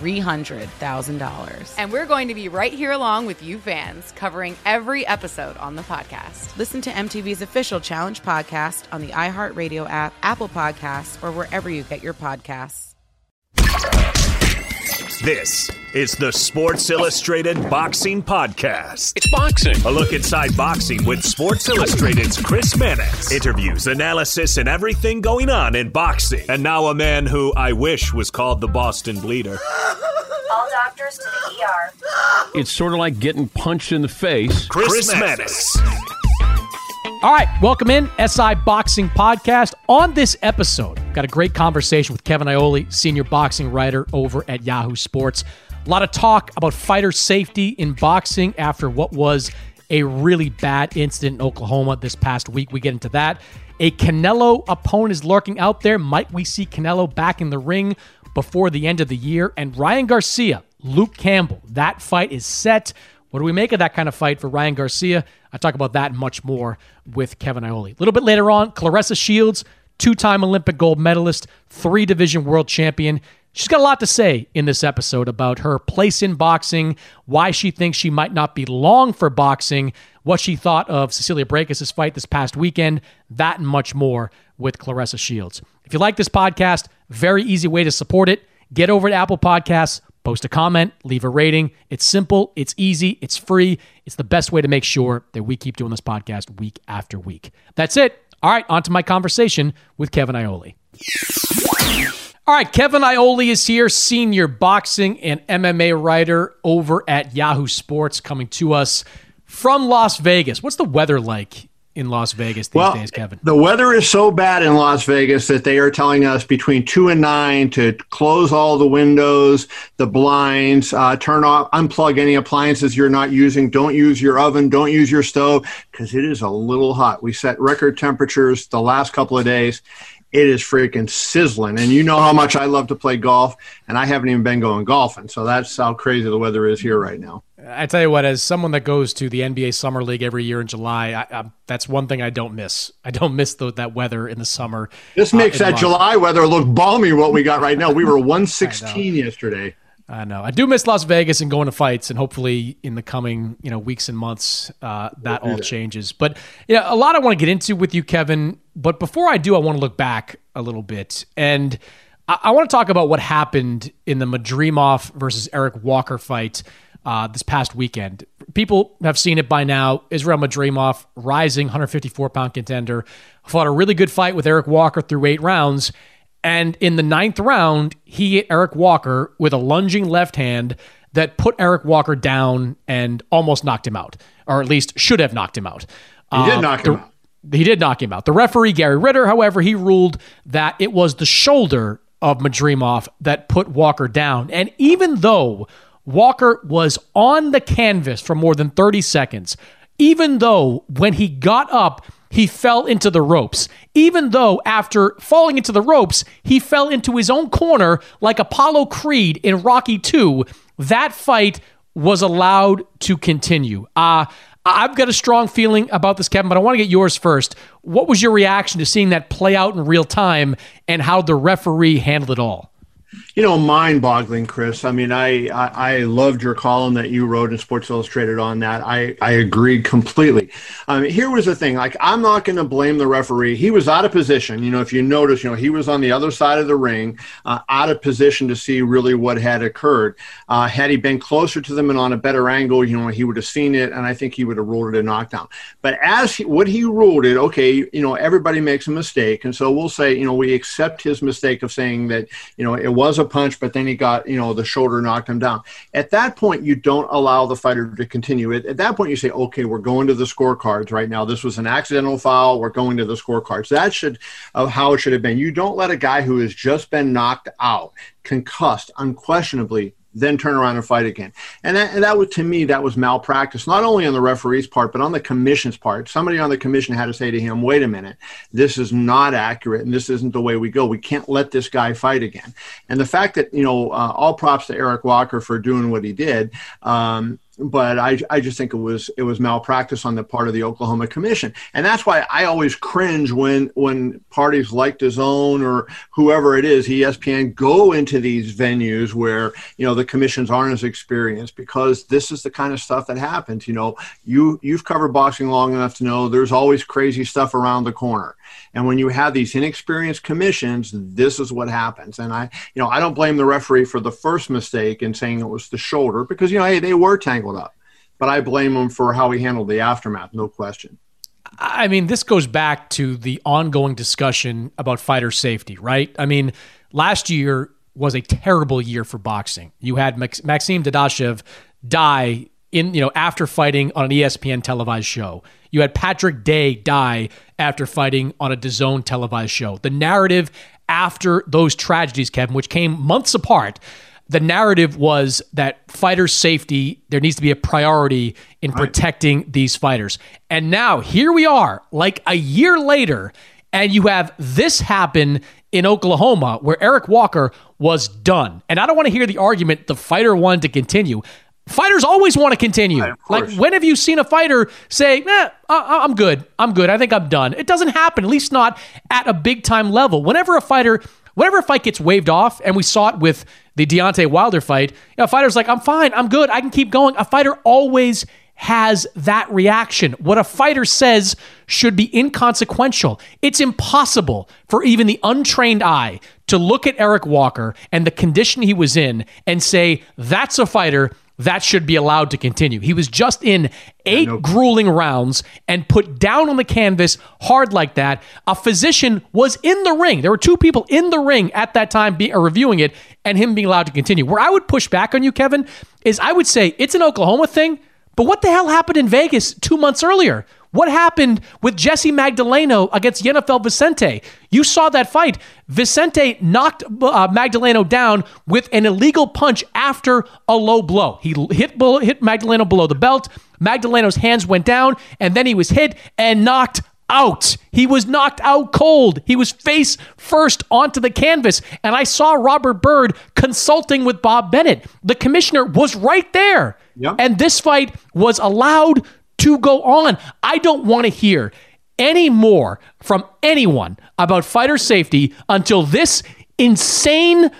$300,000. And we're going to be right here along with you fans, covering every episode on the podcast. Listen to MTV's official Challenge podcast on the iHeartRadio app, Apple Podcasts, or wherever you get your podcasts. This is the Sports Illustrated Boxing Podcast. It's boxing. A look inside boxing with Sports Illustrated's Chris Mannix. Interviews, analysis, and everything going on in boxing. And now a man who I wish was called the Boston Bleeder. All doctors to the ER. It's sort of like getting punched in the face. Chris, Chris Mannix. All right, welcome in SI Boxing Podcast. On this episode, got a great conversation with Kevin Iole, senior boxing writer over at Yahoo Sports. A lot of talk about fighter safety in boxing after what was a really bad incident in Oklahoma this past week. We get into that. A Canelo opponent is lurking out there. Might we see Canelo back in the ring before the end of the year? And Ryan Garcia, Luke Campbell, that fight is set. What do we make of that kind of fight for Ryan Garcia? I talk about that much more with Kevin Iole. A little bit later on, Claressa Shields, two time Olympic gold medalist, three division world champion. She's got a lot to say in this episode about her place in boxing, why she thinks she might not be long for boxing, what she thought of Cecilia Braekhus' fight this past weekend, that and much more with Claressa Shields. If you like this podcast, very easy way to support it. Get over to Apple Podcasts, Post a comment, leave a rating. It's simple, it's easy, it's free. It's the best way to make sure that we keep doing this podcast week after week. That's it. All right, on to my conversation with Kevin Iole. All right, Kevin Iole is here, senior boxing and MMA writer over at Yahoo Sports, coming to us from Las Vegas. What's the weather like in Las Vegas these well, days, Kevin? The weather is so bad in Las Vegas that they are telling us between two and nine to close all the windows, the blinds, uh, turn off, unplug any appliances you're not using. Don't use your oven. Don't use your stove because it is a little hot. We set record temperatures the last couple of days. It is freaking sizzling. And you know how much I love to play golf, and I haven't even been going golfing. So that's how crazy the weather is here right now. I tell you what, as someone that goes to the NBA Summer League every year in July, I, I, that's one thing I don't miss. I don't miss the, that weather in the summer. This makes uh, that July weather look balmy. What we got right now, we were 116 yesterday. I know. I do miss Las Vegas and going to fights, and hopefully in the coming you know weeks and months uh, that all changes. But yeah, a lot I want to get into with you, Kevin. But before I do, I want to look back a little bit and. I, I want to talk about what happened in the Madrimov versus Eric Walker fight uh, this past weekend. People have seen it by now. Israel Madrimov, rising 154 pound contender, fought a really good fight with Eric Walker through eight rounds. And in the ninth round, he hit Eric Walker with a lunging left hand that put Eric Walker down and almost knocked him out, or at least should have knocked him out. He did uh, knock him out. He did knock him out. The referee, Gary Ritter, however, he ruled that it was the shoulder of Madrimov that put Walker down. And even though Walker was on the canvas for more than 30 seconds, even though when he got up, he fell into the ropes. Even though after falling into the ropes, he fell into his own corner like Apollo Creed in Rocky 2, that fight was allowed to continue. Uh, I've got a strong feeling about this, Kevin, but I want to get yours first. What was your reaction to seeing that play out in real time and how the referee handled it all? You know, mind-boggling, Chris. I mean, I, I, I loved your column that you wrote in Sports Illustrated on that. I I agreed completely. Um, here was the thing: like, I'm not going to blame the referee. He was out of position. You know, if you notice, you know, he was on the other side of the ring, uh, out of position to see really what had occurred. Uh, had he been closer to them and on a better angle, you know, he would have seen it, and I think he would have ruled it a knockdown. But as he, what he ruled it, okay, you know, everybody makes a mistake, and so we'll say, you know, we accept his mistake of saying that, you know, it was a punch, but then he got, you know, the shoulder knocked him down. At that point, you don't allow the fighter to continue it. At that point, you say, okay, we're going to the scorecards right now. This was an accidental foul. We're going to the scorecards. That should, uh, how it should have been. You don't let a guy who has just been knocked out, concussed, unquestionably then turn around and fight again. And that, and that was, to me, that was malpractice, not only on the referee's part, but on the commission's part. Somebody on the commission had to say to him, wait a minute, this is not accurate and this isn't the way we go. We can't let this guy fight again. And the fact that, you know, uh, all props to Eric Walker for doing what he did. Um, but I, I just think it was it was malpractice on the part of the Oklahoma Commission, and that's why I always cringe when when parties like DAZN or whoever it is, ESPN, go into these venues where you know the commissions aren't as experienced because this is the kind of stuff that happens. You know, you you've covered boxing long enough to know there's always crazy stuff around the corner, and when you have these inexperienced commissions, this is what happens. And I you know I don't blame the referee for the first mistake in saying it was the shoulder because you know hey they were tangled up. But I blame him for how he handled the aftermath, no question. I mean, this goes back to the ongoing discussion about fighter safety, right? I mean, last year was a terrible year for boxing. You had Maxime Dadashev die in, you know, after fighting on an ESPN televised show. You had Patrick Day die after fighting on a DAZN televised show. The narrative after those tragedies, Kevin, which came months apart, the narrative was that fighter safety there needs to be a priority in right. protecting these fighters and now here we are like a year later and you have this happen in Oklahoma where Eric Walker was done and I don't want to hear the argument the fighter wanted to continue Fighters always want to continue. Right, like, when have you seen a fighter say, eh, I'm good. I'm good. I think I'm done? It doesn't happen, at least not at a big time level. Whenever a fighter whenever a fight gets waved off, and we saw it with the Deontay Wilder fight, you know, a fighter's like, I'm fine, I'm good, I can keep going. A fighter always has that reaction. What a fighter says should be inconsequential. It's impossible for even the untrained eye to look at Eric Walker and the condition he was in and say, that's a fighter that should be allowed to continue. He was just in eight no. grueling rounds and put down on the canvas hard like that. A physician was in the ring. There were two people in the ring at that time being, uh, reviewing it and him being allowed to continue. Where I would push back on you, Kevin, is I would say it's an Oklahoma thing, but what the hell happened in Vegas two months earlier? What happened with Jesse Magdaleno against Yenifel Vicente? You saw that fight. Vicente knocked uh, Magdaleno down with an illegal punch after a low blow. He hit, hit Magdaleno below the belt. Magdaleno's hands went down, and then he was hit and knocked out. He was knocked out cold. He was face first onto the canvas. And I saw Robert Byrd consulting with Bob Bennett. The commissioner was right there. And this fight was allowed to go on. I don't want to hear any more from anyone about fighter safety until this insane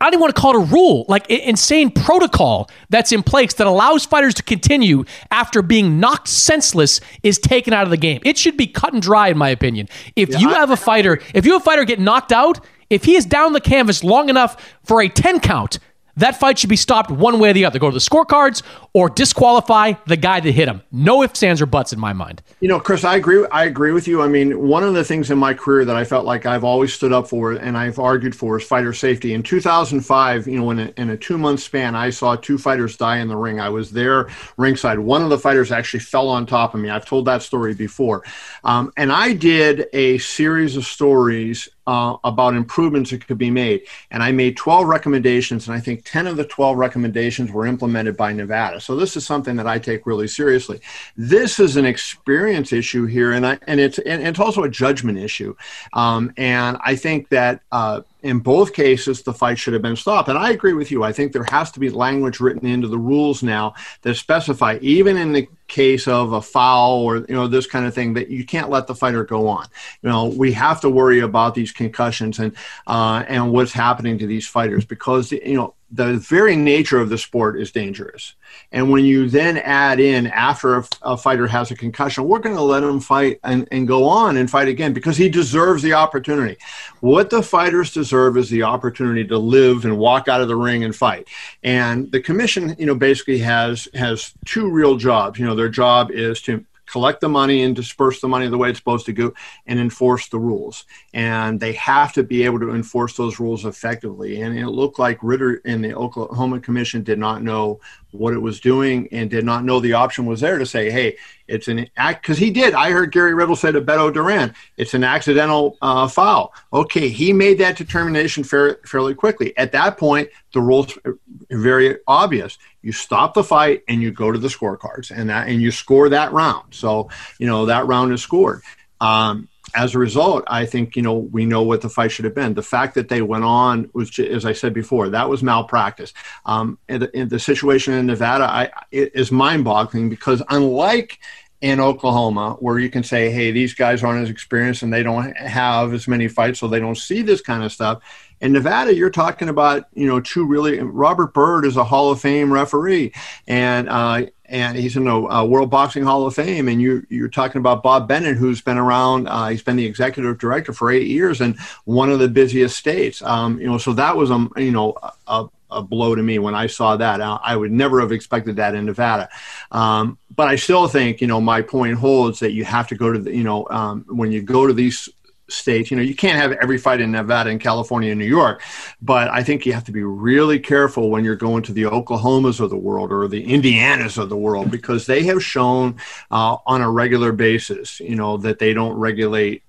I don't even want to call it a rule, like insane protocol that's in place that allows fighters to continue after being knocked senseless is taken out of the game. It should be cut and dry, in my opinion. If yeah, you have a fighter, if you have a fighter get knocked out, if he is down the canvas long enough for a 10 count, that fight should be stopped one way or the other. Go to the scorecards or disqualify the guy that hit him. No ifs, ands, or buts in my mind. You know, Chris, I agree. I agree with you. I mean, one of the things in my career that I felt like I've always stood up for and I've argued for is fighter safety. In 2005, you know, in a, in a two month span, I saw two fighters die in the ring. I was there ringside. One of the fighters actually fell on top of me. I've told that story before. Um, and I did a series of stories uh, about improvements that could be made. And I made 12 recommendations, and I think 10 of the 12 recommendations were implemented by Nevada. So this is something that I take really seriously. This is an experience issue here, and I, and it's and it's also a judgment issue. Um, and I think that. Uh, in both cases, the fight should have been stopped. And I agree with you. I think there has to be language written into the rules now that specify, even in the case of a foul or you know this kind of thing, that you can't let the fighter go on. You know, we have to worry about these concussions and uh, and what's happening to these fighters because you know the very nature of the sport is dangerous. And when you then add in after a, a fighter has a concussion, we're going to let him fight and, and go on and fight again because he deserves the opportunity. What the fighters deserve is the opportunity to live and walk out of the ring and fight. And the commission, you know, basically has has two real jobs. You know, their job is to collect the money and disperse the money the way it's supposed to go and enforce the rules. And they have to be able to enforce those rules effectively. And it looked like Ritter and the Oklahoma Commission did not know what it was doing and did not know the option was there to say, hey, it's an act because he did. I heard Gary Ritter say to Beto Duran, it's an accidental uh, foul. Okay, he made that determination fair, fairly quickly. At that point, the rules are very obvious. You stop the fight and you go to the scorecards and that and you score that round. So you know that round is scored. Um, as a result, I think you know we know what the fight should have been. The fact that they went on was, as I said before, that was malpractice. Um, and, the, and the situation in Nevada I, is mind-boggling because unlike in Oklahoma, where you can say, "Hey, these guys aren't as experienced and they don't have as many fights, so they don't see this kind of stuff." In Nevada, you're talking about you know two really. Robert Byrd is a Hall of Fame referee, and uh, and he's in the uh, World Boxing Hall of Fame. And you you're talking about Bob Bennett, who's been around. Uh, he's been the executive director for eight years and one of the busiest states. Um, you know, so that was a you know a, a blow to me when I saw that. I would never have expected that in Nevada. Um, but I still think, you know, my point holds that you have to go to the, you know, um, when you go to these states. You know, you can't have every fight in Nevada and California and New York, but I think you have to be really careful when you're going to the Oklahomas of the world or the Indianas of the world because they have shown uh, on a regular basis, you know, that they don't regulate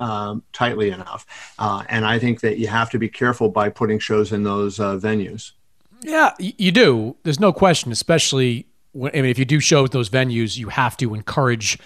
um, tightly enough. Uh, and I think that you have to be careful by putting shows in those uh, venues. Yeah, you do. There's no question, especially when, I mean, if you do shows those venues, you have to encourage,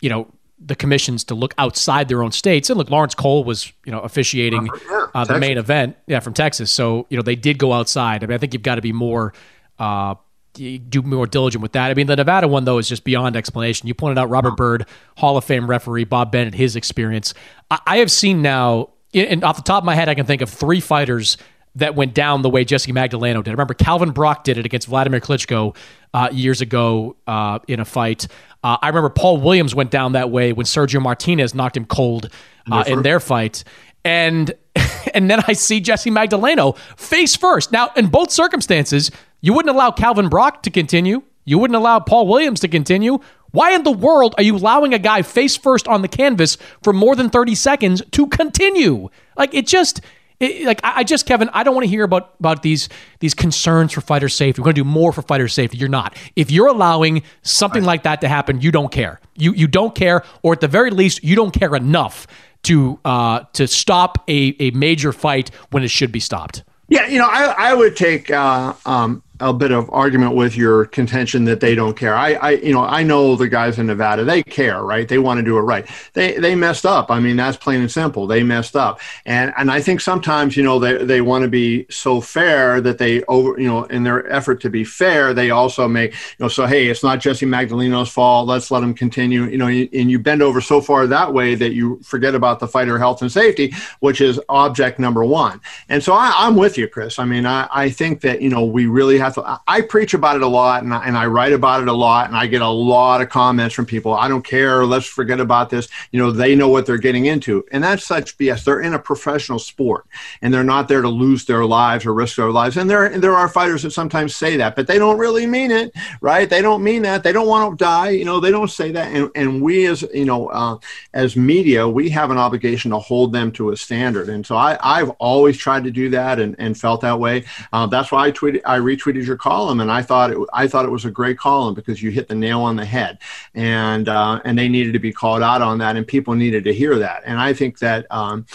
you know, the commissions to look outside their own states. And look, Lawrence Cole was, you know, officiating uh, uh, the main event, yeah, from Texas. So you know they did go outside. I mean, I think you've got to be more, uh, do more diligent with that. I mean, the Nevada one though is just beyond explanation. You pointed out Robert Byrd, Hall of Fame referee, Bob Bennett, his experience. I, I have seen now, and off the top of my head, I can think of three fighters that went down the way Jesse Magdaleno did. I remember Calvin Brock did it against Vladimir Klitschko uh, years ago uh, in a fight. Uh, I remember Paul Williams went down that way when Sergio Martinez knocked him cold uh, in their fight. And and then I see Jesse Magdaleno face first. Now, in both circumstances, you wouldn't allow Calvin Brock to continue. You wouldn't allow Paul Williams to continue. Why in the world are you allowing a guy face first on the canvas for more than 30 seconds to continue? Like it just it, like I, I, just Kevin, I don't want to hear about about these these concerns for fighter safety. We're going to do more for fighter safety. You're not. If you're allowing something like that to happen, you don't care. You you don't care, or at the very least, you don't care enough to uh, to stop a, a major fight when it should be stopped. Yeah, you know, I, I would take uh, um, a bit of argument with your contention that they don't care. I, I, you know, I know the guys in Nevada. They care, right? They want to do it right. They, they messed up. I mean, that's plain and simple. They messed up, and and I think sometimes, you know, they they want to be so fair that they over, you know, in their effort to be fair, they also make, you know, so hey, it's not Jesse Magdaleno's fault. Let's let him continue. You know, and you bend over so far that way that you forget about the fighter health and safety, which is object number one. And so I, I'm with you, Chris. I mean, I, I think that you know we really have to, I preach about it a lot and I, and I write about it a lot and I get a lot of comments from people. I don't care. Let's forget about this. You know, they know what they're getting into. And that's such BS. They're in a professional sport and they're not there to lose their lives or risk their lives. And there, there are fighters that sometimes say that, but they don't really mean it, right? They don't mean that. They don't want to die. You know, they don't say that. And, and we as, you know, uh, as media, we have an obligation to hold them to a standard. And so I, I've always tried to do that and, and felt that way. Uh, that's why I tweeted, I retweeted your column, and I thought it I thought it was a great column because you hit the nail on the head, and uh, and they needed to be called out on that, and people needed to hear that, and I think that. Um,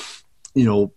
you know,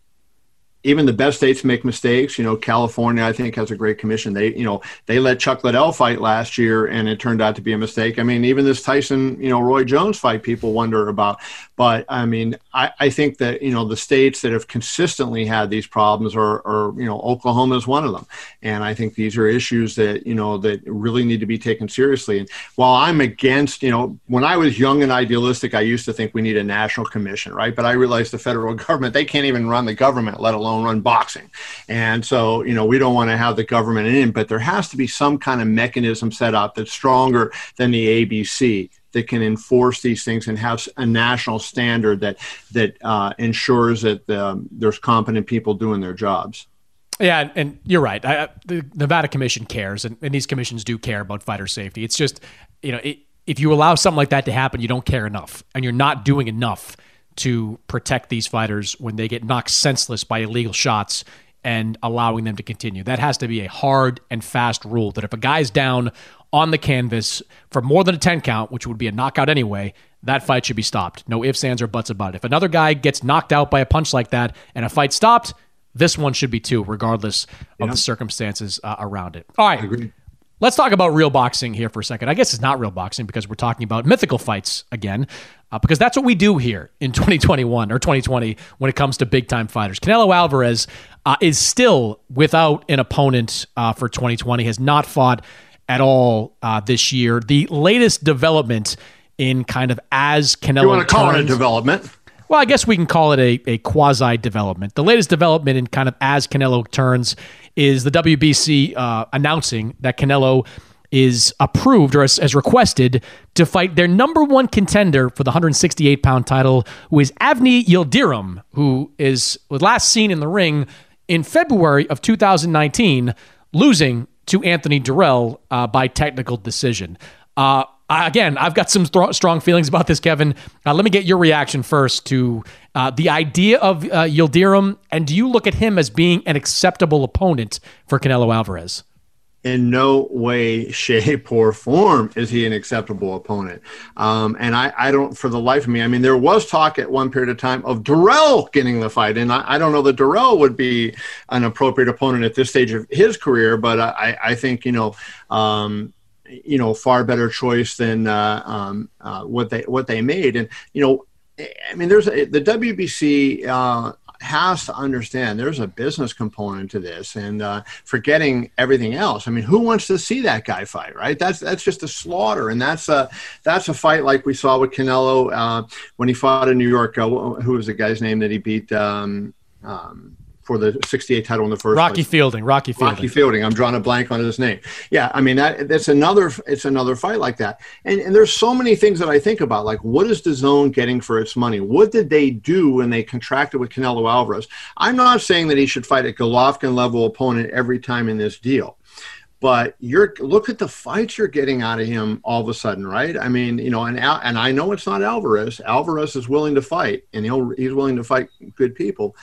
even the best states make mistakes. You know, California, I think, has a great commission. They, you know, they let Chuck Liddell fight last year, and it turned out to be a mistake. I mean, even this Tyson, you know, Roy Jones fight, people wonder about. But I mean, I, I think that you know the states that have consistently had these problems are, are, you know, Oklahoma is one of them, and I think these are issues that you know that really need to be taken seriously. And while I'm against, you know, when I was young and idealistic, I used to think we need a national commission, right? But I realized the federal government they can't even run the government, let alone run boxing. And so, you know, we don't want to have the government in, but there has to be some kind of mechanism set up that's stronger than the ABC that can enforce these things and have a national standard that that uh, ensures that um, there's competent people doing their jobs. Yeah, and you're right. I, the Nevada Commission cares, and, and, these commissions do care about fighter safety. It's just, you know, it, if you allow something like that to happen, you don't care enough, and you're not doing enough to protect these fighters when they get knocked senseless by illegal shots and allowing them to continue. That has to be a hard and fast rule that if a guy's down on the canvas for more than a 10 count, which would be a knockout anyway, that fight should be stopped. No ifs, ands, or buts about it. If another guy gets knocked out by a punch like that and a fight stopped, this one should be too, regardless of yeah. the circumstances uh, around it. All right. Let's talk about real boxing here for a second. I guess it's not real boxing because we're talking about mythical fights again, uh, because that's what we do here in 2021 or 2020 when it comes to big time fighters. Canelo Alvarez uh, is still without an opponent uh, for 2020, has not fought at all uh, this year. The latest development in kind of as Canelo. You want to call turns, it a development? Well, I guess we can call it a, a quasi development. The latest development in kind of as Canelo turns is the WBC uh, announcing that Canelo is approved or has, requested to fight their number one contender for the 168 pound title, who is Avni Yildirim, who is was last seen in the ring in February of 2019, losing to Anthony Dirrell uh, by technical decision. Uh, again, I've got some th- strong feelings about this, Kevin. Uh, let me get your reaction first to uh, the idea of uh, Yildirim, and do you look at him as being an acceptable opponent for Canelo Alvarez? in no way, shape, or form is he an acceptable opponent. Um, and I, I, don't, for the life of me, I mean, there was talk at one period of time of Dirrell getting the fight, and I, I don't know that Dirrell would be an appropriate opponent at this stage of his career, but I, I think, you know, um, you know, far better choice than uh, um, uh, what they what they made, and you know, I mean, there's a, the WBC uh, has to understand there's a business component to this and uh, forgetting everything else. I mean, who wants to see that guy fight, right? That's that's just a slaughter, and that's a that's a fight like we saw with Canelo uh, when he fought in New York. Uh, who was the guy's name that he beat? Um, um, for the 68 title in the first Rocky place. Fielding, Rocky Fielding. Rocky Fielding. I'm drawing a blank on his name. Yeah, I mean that that's another it's another fight like that. And and there's so many things that I think about like what is DAZN getting for its money? What did they do when they contracted with Canelo Alvarez? I'm not saying that he should fight a Golovkin level opponent every time in this deal but you're look at the fights you're getting out of him all of a sudden, right? I mean, you know, and and I know it's not Alvarez. Alvarez is willing to fight, and he'll he's willing to fight good people.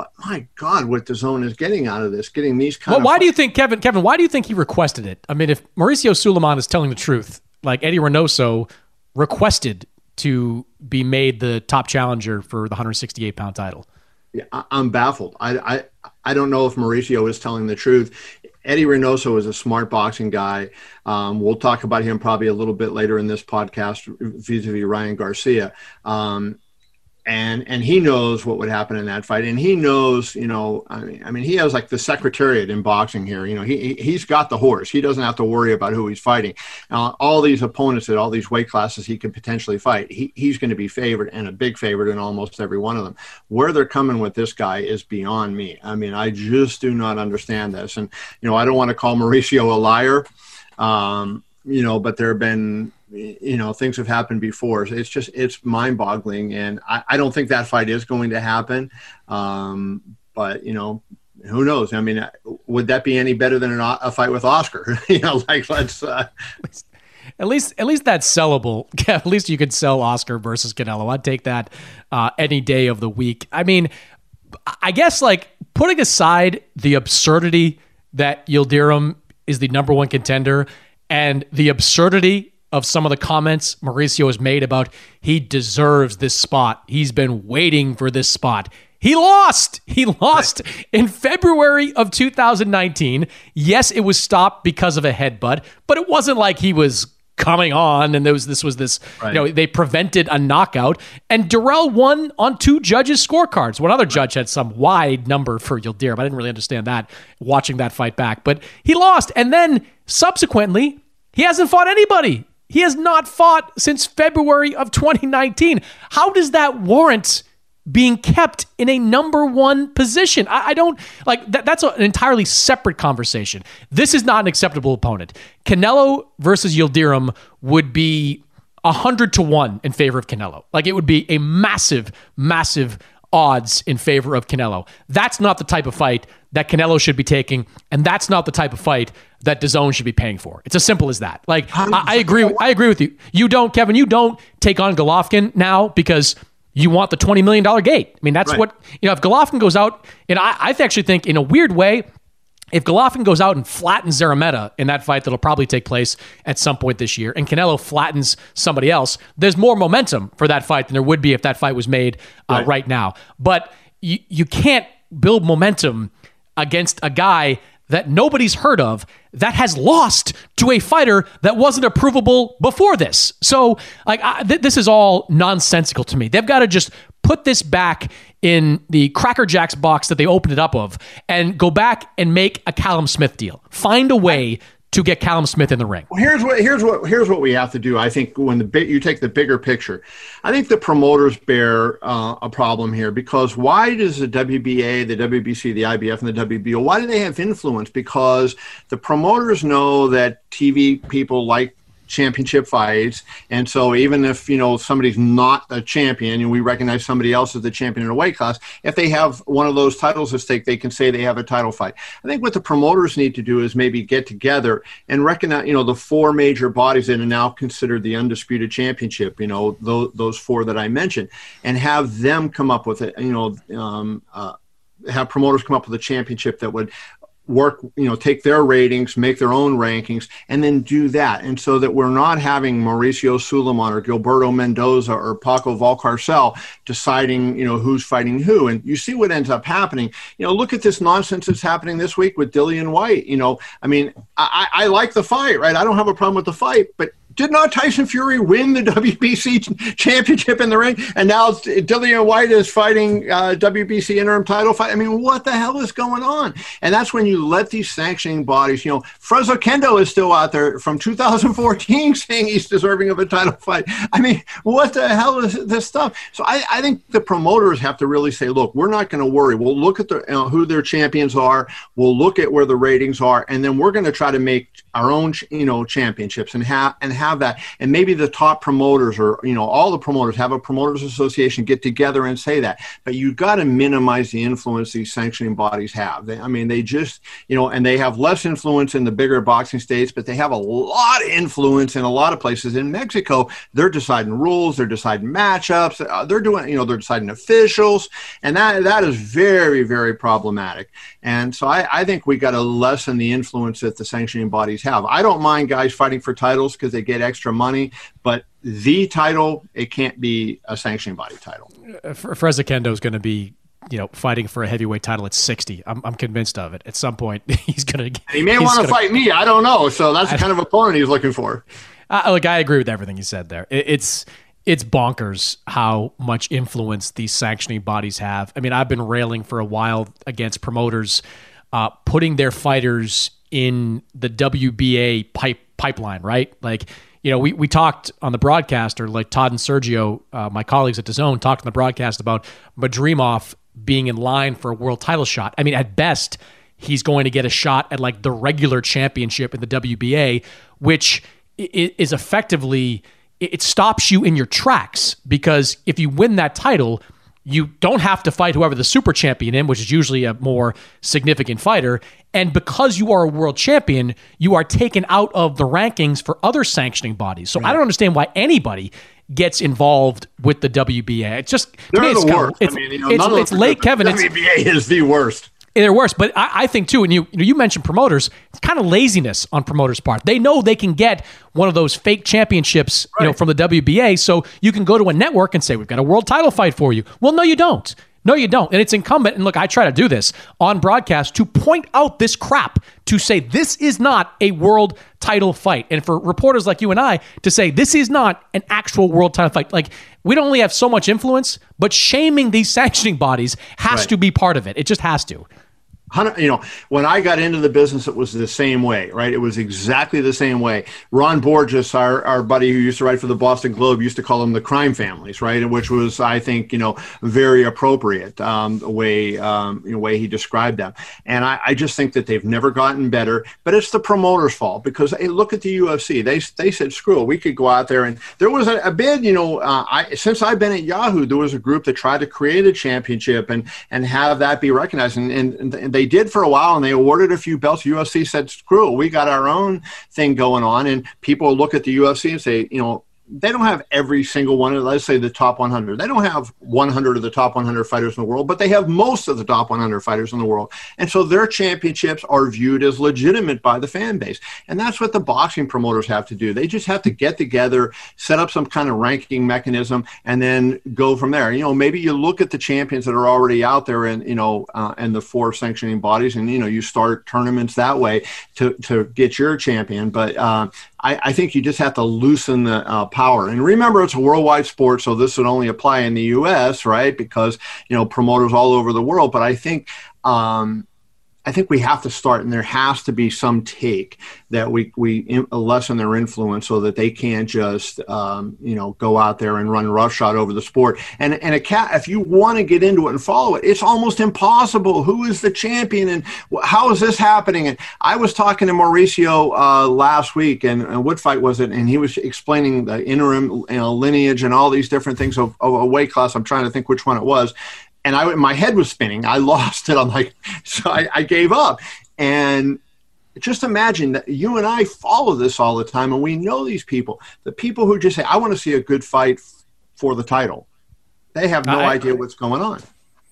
But my God, what DAZN is getting out of this, getting these kind well, of. Why do you think, Kevin? Kevin, why do you think he requested it? I mean, if Mauricio Sulaiman is telling the truth, like Eddie Reynoso requested to be made the top challenger for the 168 pound title. Yeah, I'm baffled. I, I I don't know if Mauricio is telling the truth. Eddie Reynoso is a smart boxing guy. Um, we'll talk about him probably a little bit later in this podcast vis-a-vis Ryan Garcia. Um, and and he knows what would happen in that fight. And he knows you know i mean i mean he has like the secretariat in boxing here. You know he he's got the horse. He doesn't have to worry about who he's fighting. Now all these opponents at all these weight classes he could potentially fight he, he's going to be favored and a big favorite in almost every one of them. Where they're coming with this guy is beyond me. I mean i just do not understand this. And you know i don't want to call mauricio a liar um, you know but there have been you know things have happened before. It's just it's mind-boggling and I, I don't think that fight is going to happen. Um, but you know who knows? I mean would that be any better than an, a fight with oscar? You know like let's uh, at least at least that's sellable. At least you could sell oscar versus canelo. I'd take that uh, any day of the week. I mean i guess like putting aside the absurdity that yildirim is the number one contender and the absurdity of some of the comments Mauricio has made about he deserves this spot. He's been waiting for this spot. He lost. He lost in February of 2019. Yes, it was stopped because of a headbutt, but it wasn't like he was coming on and there was this was this right. you know they prevented a knockout and Dirrell won on two judges scorecards one other judge had some wide number for Yildirim I didn't really understand that watching that fight back but he lost and then subsequently he hasn't fought anybody he has not fought since February of 2019 how does that warrant being kept in a number one position. I, I don't like that. That's an entirely separate conversation. This is not an acceptable opponent. Canelo versus Yildirim would be a hundred to one in favor of Canelo. Like it would be a massive, massive odds in favor of Canelo. That's not the type of fight that Canelo should be taking, and that's not the type of fight that DAZN should be paying for. It's as simple as that. Like I, I agree. I agree with you. You don't, Kevin. You don't take on Golovkin now because you want the $20 million gate. I mean, that's right. what, you know, if Golovkin goes out, and I, I actually think in a weird way, if Golovkin goes out and flattens Szeremeta in that fight that'll probably take place at some point this year, and Canelo flattens somebody else, there's more momentum for that fight than there would be if that fight was made uh, right. right now. But you, you can't build momentum against a guy that nobody's heard of that has lost to a fighter that wasn't approvable before this. So, like, I, th- this is all nonsensical to me. They've got to just put this back in the Cracker Jacks box that they opened it up of and go back and make a Callum Smith deal. Find a way to get Callum Smith in the ring? Well, here's what here's what here's what we have to do. I think when the big you take the bigger picture, I think the promoters bear uh, a problem here because why does the WBA, the WBC, the IBF, and the WBO why do they have influence? Because the promoters know that TV people like championship fights. And so even if, you know, somebody's not a champion and we recognize somebody else as the champion in a weight class, if they have one of those titles at stake, they can say they have a title fight. I think what the promoters need to do is maybe get together and recognize, you know, the four major bodies that are now considered the undisputed championship, you know, those, those four that I mentioned, and have them come up with it, you know, um, uh, have promoters come up with a championship that would work, you know, take their ratings, make their own rankings, and then do that. And so that we're not having Mauricio Sulaiman or Gilberto Mendoza or Paco Valcarcel deciding, you know, who's fighting who. And you see what ends up happening. You know, look at this nonsense that's happening this week with Dillian Whyte. You know, I mean, I, I like the fight, right? I don't have a problem with the fight, but did not Tyson Fury win the WBC championship in the ring? And now Dillian Whyte is fighting uh, WBC interim title fight. I mean, what the hell is going on? And that's when you let these sanctioning bodies, you know, Fres Oquendo is still out there from 2014 saying he's deserving of a title fight. I mean, what the hell is this stuff? So I, I think the promoters have to really say, look, we're not going to worry. We'll look at the, you know, who their champions are. We'll look at where the ratings are, and then we're going to try to make our own, you know, championships and have and have that. And maybe the top promoters or you know all the promoters have a promoters association get together and say that. But you've got to minimize the influence these sanctioning bodies have. They, I mean, they just you know, and they have less influence in the bigger boxing states, but they have a lot of influence in a lot of places. In Mexico, they're deciding rules, they're deciding matchups, uh, they're doing you know they're deciding officials, and that that is very very problematic. And so I, I think we got to lessen the influence that the sanctioning bodies have. I don't mind guys fighting for titles because they get extra money, but the title, it can't be a sanctioning body title. Uh, Fres Oquendo is going to be you know, fighting for a heavyweight title at 60. I'm, I'm convinced of it. At some point, he's going to. He may want to fight me. I don't know. So that's the kind of opponent he's looking for. Uh, look, I agree with everything you said there. It, it's it's bonkers how much influence these sanctioning bodies have. I mean, I've been railing for a while against promoters uh, putting their fighters in the WBA pipe pipeline, right? Like, you know, we, we talked on the broadcast, or like Todd and Sergio, uh, my colleagues at DAZN, talked on the broadcast about Madrimov being in line for a world title shot. I mean, at best, he's going to get a shot at like the regular championship in the WBA, which is effectively – it stops you in your tracks because if you win that title, you don't have to fight whoever the super champion in, which is usually a more significant fighter. And because you are a world champion, you are taken out of the rankings for other sanctioning bodies. So right. I don't understand why anybody gets involved with the WBA. It's just They're me, it's, the worst. it's, I mean, you know, it's, it's late, Kevin. WBA is the worst. They're worse, but I, I, think too. And you, you, know, you mentioned promoters. It's kind of laziness on promoters' part. They know they can get one of those fake championships, right. you know, from the WBA. So you can go to a network and say, "We've got a world title fight for you." Well, no, you don't. No, you don't. And it's incumbent. And look, I try to do this on broadcast to point out this crap, to say this is not a world title fight. And for reporters like you and I to say this is not an actual world title fight. Like, we don't only have so much influence, but shaming these sanctioning bodies has Right. to be part of it. It just has to. You know, when I got into the business, it was the same way, right? It was exactly the same way. Ron Borges, our, our buddy who used to write for the Boston Globe, used to call them the crime families, right? Which was, I think, you know, very appropriate um, the way um, the way he described them. And I, I just think that they've never gotten better. But it's the promoters' fault because hey, look at the UFC. They they said, screw it, we could go out there and there was a, a bid. You know, uh, I since I've been at Yahoo, there was a group that tried to create a championship and and have that be recognized. And, and, and they did for a while, and they awarded a few belts. UFC said, "Screw we got our own thing going on." And people look at the UFC and say, you know. They don't have every single one of, let's say, the top 100. They don't have 100 of the top 100 fighters in the world, but they have most of the top 100 fighters in the world. And so their championships are viewed as legitimate by the fan base. And that's what the boxing promoters have to do. They just have to get together, set up some kind of ranking mechanism, and then go from there. You know, maybe you look at the champions that are already out there and, you know, uh, and the four sanctioning bodies, and, you know, you start tournaments that way to, to get your champion. But, uh, I, I think you just have to loosen the uh, power. And remember, it's a worldwide sport, so this would only apply in the U.S., right? Because you know promoters all over the world. But I think um, I think we have to start, and there has to be some take that we we lessen their influence so that they can't just um, you know go out there and run roughshod over the sport. And and a cat, if you want to get into it and follow it, it's almost impossible. Who is the champion, and how is this happening? And I was talking to Mauricio uh, last week, and, and what fight was it? And he was explaining the interim you know, lineage and all these different things of, of a weight class. I'm trying to think which one it was and I my head was spinning. I lost it. I'm like, so I, I gave up. And just imagine that you and I follow this all the time, and we know these people. The people who just say, "I want to see a good fight for the title," they have no I- idea what's going on.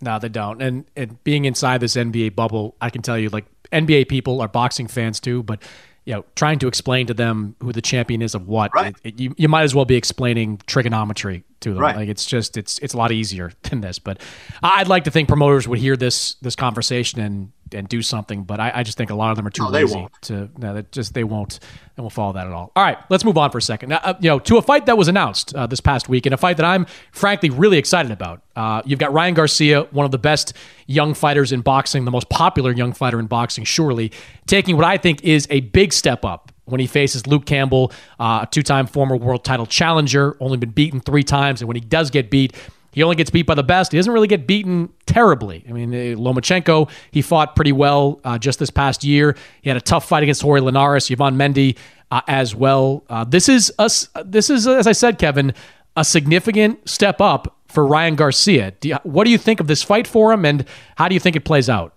No, they don't. And, and being inside this NBA bubble, I can tell you, like NBA people are boxing fans too, but you know, trying to explain to them who the champion is of what, Right. it- it- you, you might as well be explaining trigonometry to them. Right. Like it's just it's it's a lot easier than this. But I'd like to think promoters would hear this this conversation and and do something. But I, I just think a lot of them are too No, lazy to no, that just they won't they won't follow that at all. All right, let's move on for a second. Now, uh, you know, to a fight that was announced uh, this past week, and a fight that I'm frankly really excited about. Uh, you've got Ryan Garcia, one of the best young fighters in boxing, the most popular young fighter in boxing, surely taking what I think is a big step up when he faces Luke Campbell, uh, a two-time former world title challenger, only been beaten three times, and when he does get beat. He only gets beat by the best. He doesn't really get beaten terribly. I mean, uh, Lomachenko, he fought pretty well uh, just this past year. He had a tough fight against Jorge Linares, Yvan Mendy uh, as well. Uh, this is us. This is, as I said, Kevin, a significant step up for Ryan Garcia. Do you, what do you think of this fight for him, and how do you think it plays out?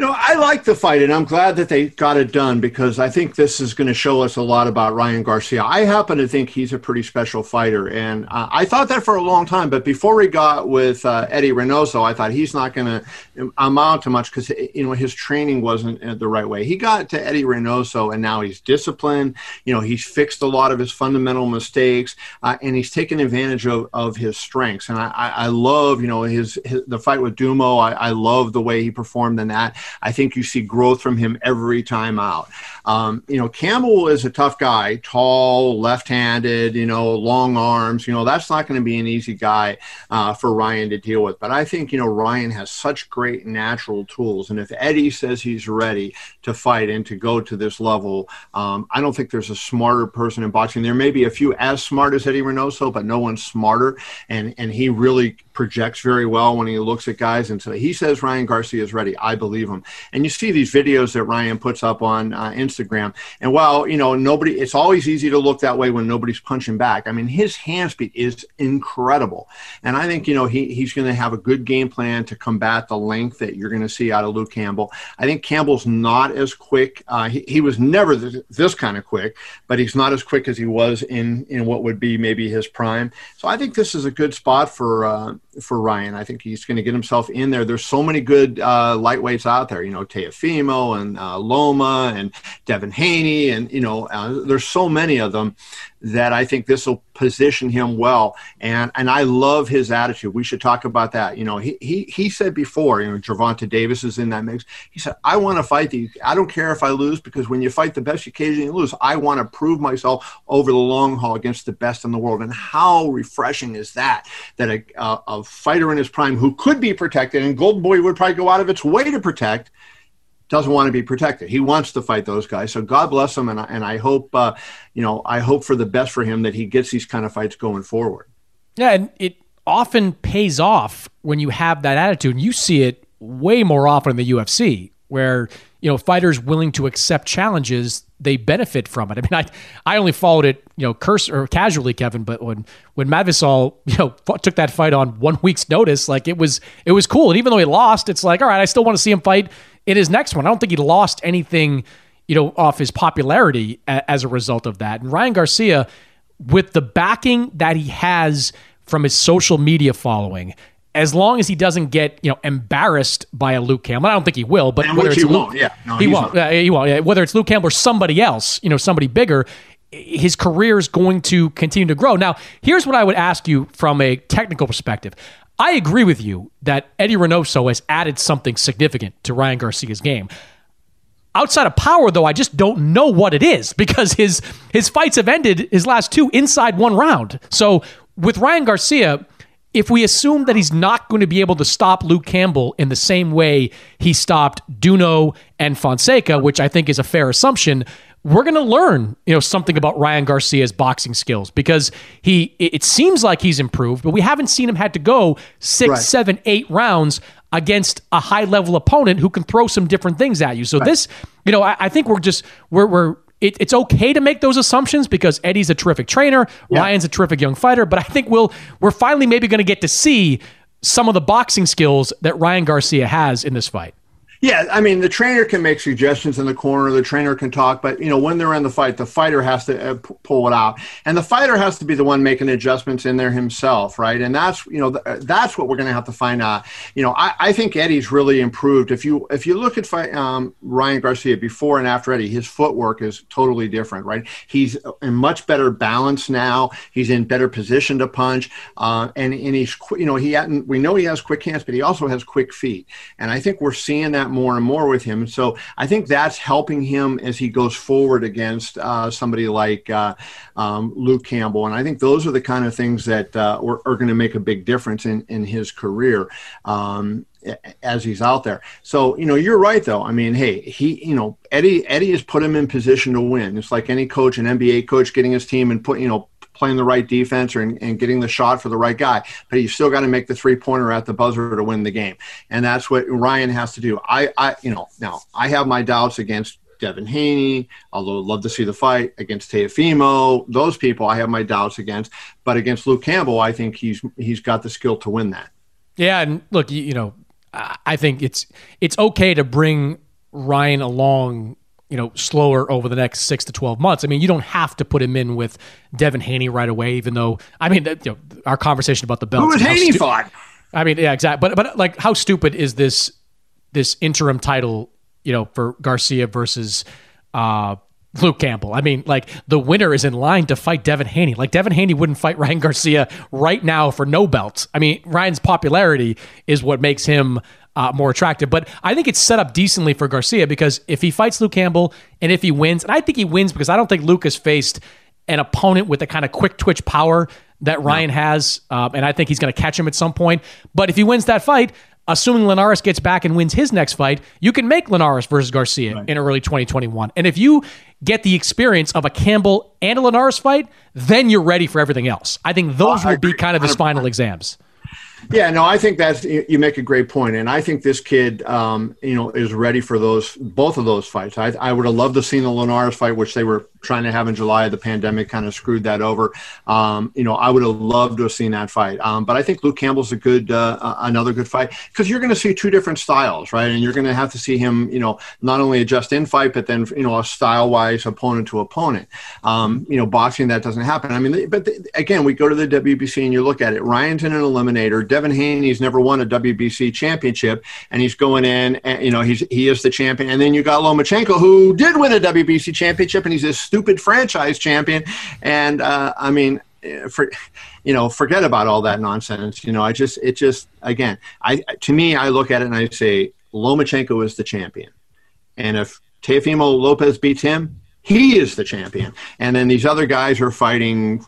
Know, I like the fight, and I'm glad that they got it done because I think this is going to show us a lot about Ryan Garcia. I happen to think he's a pretty special fighter, and uh, I thought that for a long time. But before he got with uh, Eddie Reynoso, I thought he's not going to amount to much because you know his training wasn't uh, the right way. He got to Eddie Reynoso, and now he's disciplined. You know, he's fixed a lot of his fundamental mistakes, uh, and he's taken advantage of, of his strengths. And I, I, I love, you know, his, his the fight with Duno. I, I love the way he performed in that. I think you see growth from him every time out. Um, you know, Campbell is a tough guy, tall, left-handed, you know, long arms. You know, that's not going to be an easy guy uh, for Ryan to deal with. But I think you know Ryan has such great natural tools, and if Eddie says he's ready to fight and to go to this level, um, I don't think there's a smarter person in boxing. There may be a few as smart as Eddie Reynoso, but no one's smarter, and and he really projects very well when he looks at guys. And so he says Ryan Garcia is ready. I believe him. And you see these videos that Ryan puts up on uh, Instagram. And while, you know, nobody, it's always easy to look that way when nobody's punching back. I mean, his hand speed is incredible. And I think, you know, he, he's going to have a good game plan to combat the length that you're going to see out of Luke Campbell. I think Campbell's not as quick. Uh, he, he was never this, this kind of quick, but he's not as quick as he was in, in what would be maybe his prime. So I think this is a good spot for, uh, for Ryan. I think he's going to get himself in there. There's so many good uh, lightweights out out there. You know, Teofimo and uh, Loma and Devin Haney, and you know, uh, there's so many of them that I think this will position him well. And and I love his attitude. We should talk about that. You know, he he he said before, you know, Gervonta Davis is in that mix. He said, I want to fight the I don't care if I lose because when you fight the best, you occasionally lose. I want to prove myself over the long haul against the best in the world. And how refreshing is that? That a, a, a fighter in his prime who could be protected, and Golden Boy would probably go out of its way to protect doesn't want to be protected. He wants to fight those guys. So God bless him, and I, and I hope uh, you know I hope for the best for him that he gets these kind of fights going forward. Yeah, and it often pays off when you have that attitude. You see it way more often in the UFC, where you know fighters willing to accept challenges they benefit from it. I mean, I I only followed it you know curse or casually, Kevin, but when when Masvidal you know took that fight on one week's notice, like it was it was cool. And even though he lost, it's like all right, I still want to see him fight in his next one. I don't think he lost anything, you know, off his popularity a- as a result of that. And Ryan Garcia, with the backing that he has from his social media following, as long as he doesn't get you know embarrassed by a Luke Campbell, I don't think he will. But and whether it's Luke, yeah, no, he won't. Uh, he won't. Yeah, whether it's Luke Campbell or somebody else, you know, somebody bigger, his career is going to continue to grow. Now, here's what I would ask you from a technical perspective. I agree with you that Eddie Reynoso has added something significant to Ryan Garcia's game. Outside of power, though, I just don't know what it is because his his fights have ended his last two inside one round. So with Ryan Garcia, if we assume that he's not going to be able to stop Luke Campbell in the same way he stopped Duno and Fonseca, which I think is a fair assumption, we're going to learn, you know, something about Ryan Garcia's boxing skills because he it seems like he's improved, but we haven't seen him had to go six, right. seven, eight rounds against a high level opponent who can throw some different things at you. So right. this, you know, I, I, think we're just we're we're it, it's okay to make those assumptions because Eddie's a terrific trainer, yeah. Ryan's a terrific young fighter, but I think we'll we're finally maybe going to get to see some of the boxing skills that Ryan Garcia has in this fight. Yeah, I mean, the trainer can make suggestions in the corner. The trainer can talk, but you know, when they're in the fight, the fighter has to uh, pull it out, and the fighter has to be the one making adjustments in there himself, right? And that's you know, uh, that's what we're going to have to find out. You know, I, I, think Eddie's really improved. If you if you look at um, Ryan Garcia before and after Eddie, his footwork is totally different, right? He's in much better balance now. He's in better position to punch, uh, and and he's you know he hadn't. We know he has quick hands, but he also has quick feet, and I think we're seeing that more and more with him. So I think that's helping him as he goes forward against uh, somebody like uh, um, Luke Campbell. And I think those are the kind of things that uh, are, are going to make a big difference in, in his career. Um, as he's out there. So, you know, you're right though. I mean, hey, he, you know, Eddie Eddie has put him in position to win. It's like any coach, an NBA coach getting his team and put, you know, playing the right defense or and getting the shot for the right guy. But you still got to make the three pointer at the buzzer to win the game, and that's what Ryan has to do. I, I, you know, now I have my doubts against Devin Haney, although I'd love to see the fight against Teofimo. Those people I have my doubts against, but against Luke Campbell, I think he's he's got the skill to win that. Yeah, and look, you, you know, I think it's it's okay to bring Ryan along you know, slower over the next six to 12 months. I mean, you don't have to put him in with Devin Haney right away, even though, I mean, you know, our conversation about the belt. Who was Haney stu- fought? I mean, yeah, exactly. But, but like, how stupid is this, this interim title, you know, for Garcia versus, uh, Luke Campbell. I mean, like the winner is in line to fight Devin Haney. Like Devin Haney wouldn't fight Ryan Garcia right now for no belts. I mean, Ryan's popularity is what makes him uh, more attractive. But I think it's set up decently for Garcia because if he fights Luke Campbell and if he wins, and I think he wins because I don't think Luke has faced an opponent with the kind of quick twitch power that Ryan no. has, uh, and I think he's going to catch him at some point. But if he wins that fight, assuming Linares gets back and wins his next fight, you can make Linares versus Garcia right. in early 2021. And if you get the experience of a Campbell and a Linares fight, then you're ready for everything else. I think those uh, will be kind of his final exams. Yeah, no, I think that's you make a great point, and I think this kid, um, you know, is ready for those both of those fights. I, I would have loved to seen the Linares fight, which they were trying to have in July. The pandemic kind of screwed that over. Um, you know, I would have loved to have seen that fight. Um, but I think Luke Campbell's a good, uh, another good fight because you're going to see two different styles, right? And you're going to have to see him, you know, not only adjust in fight, but then you know, a style wise opponent to opponent. Um, you know, boxing that doesn't happen. I mean, but the, again, we go to the WBC and you look at it. Ryan's in an eliminator Devin Haney's never won a WBC championship, and he's going in, and you know he's he is the champion. And then you got Lomachenko, who did win a WBC championship, and he's this stupid franchise champion. And uh, I mean, eh, for you know, forget about all that nonsense. You know, I just it just again, I to me, I look at it and I say Lomachenko is the champion, and if Teofimo Lopez beats him, he is the champion. And then these other guys are fighting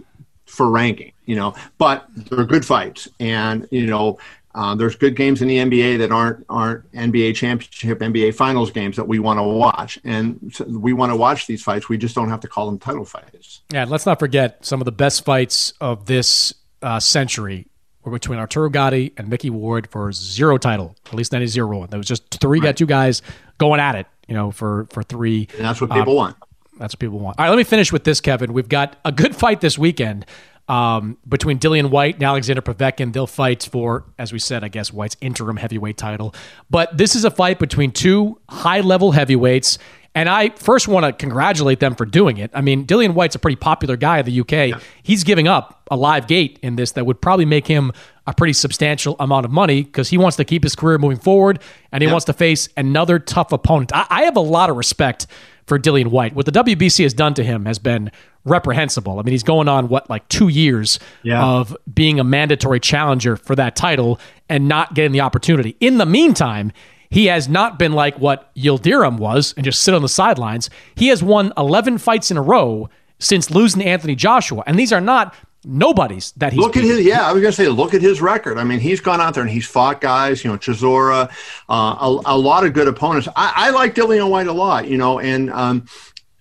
for ranking, you know, but they're good fights. And, you know, uh, there's good games in the NBA that aren't aren't NBA championship, NBA finals games that we want to watch, and so we want to watch these fights. We just don't have to call them title fights. Yeah, let's not forget some of the best fights of this uh, century were between Arturo Gatti and Micky Ward for zero title, at least ninety zero. There was just three right. got two guys going at it, you know, for for three. And that's what people uh, want. That's what people want. All right, let me finish with this, Kevin. We've got a good fight this weekend um, between Dillian Whyte and Alexander Povetkin. They'll fight for, as we said, I guess Whyte's interim heavyweight title. But this is a fight between two high level heavyweights. And I first want to congratulate them for doing it. I mean, Dillian Whyte's a pretty popular guy in the UK. Yeah. He's giving up a live gate in this that would probably make him a pretty substantial amount of money because he wants to keep his career moving forward and he yeah. wants to face another tough opponent. I, I have a lot of respect for Dillian Whyte. What the WBC has done to him has been reprehensible. I mean, he's going on what like two years yeah. of being a mandatory challenger for that title and not getting the opportunity. In the meantime, he has not been like what Yildirim was and just sit on the sidelines. He has won 11 fights in a row since losing to Anthony Joshua, and these are not nobodies that he's look at his yeah i was gonna say look at his record i mean he's gone out there and he's fought guys you know chisora uh, a, a, lot of good opponents i, I like dillian whyte a lot you know and um,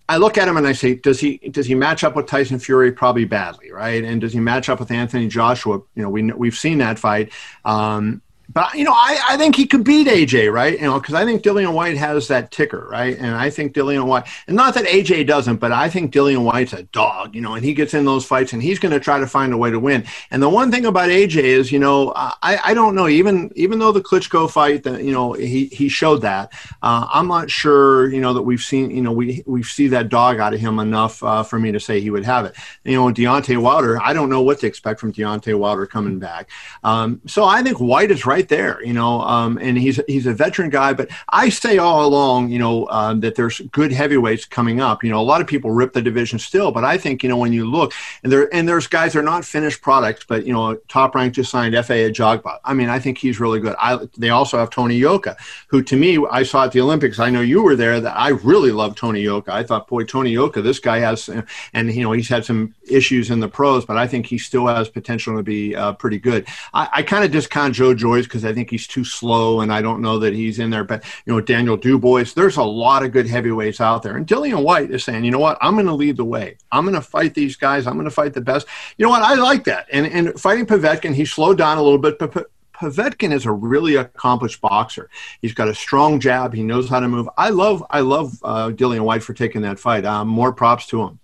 I look at him and I say, does he does he match up with Tyson Fury? Probably badly, right? And does he match up with Anthony Joshua? You know, we we've seen that fight. Um, but you know, I, I think he could beat AJ, right? You know, because I think Dillian Whyte has that ticker, right? And I think Dillian Whyte, and not that AJ doesn't, but I think Dillian Whyte's a dog, you know, and he gets in those fights and he's going to try to find a way to win. And the one thing about AJ is, you know, I, I don't know, even even though the Klitschko fight, that you know, he he showed that. Uh, I'm not sure, you know, that we've seen, you know, we we see that dog out of him enough uh, for me to say he would have it. You know, Deontay Wilder, I don't know what to expect from Deontay Wilder coming back. Um, so I think Whyte is right there, you know, um, and he's he's a veteran guy. But I say all along, you know, uh, that there's good heavyweights coming up. You know, a lot of people rip the division still, but I think you know when you look and there and there's guys that are not finished products, but you know, top rank just signed Efe Ajagba. I mean, I think he's really good. I, they also have Tony Yoka, who to me I saw at the Olympics. I know you were there. That I really love Tony Yoka. I thought, boy, Tony Yoka, this guy has, and you know, he's had some issues in the pros, but I think he still has potential to be uh, pretty good. I, I kind of discount Joe Joyce because I think he's too slow, and I don't know that he's in there. But you know, Daniel Dubois, there's a lot of good heavyweights out there, and Dillian Whyte is saying, you know what, I'm going to lead the way. I'm going to fight these guys. I'm going to fight the best. You know what, I like that. And and fighting Povetkin, he slowed down a little bit, but. Povetkin is a really accomplished boxer. He's got a strong jab. He knows how to move. I love, I love uh, Dillian Whyte for taking that fight. Um, more props to him.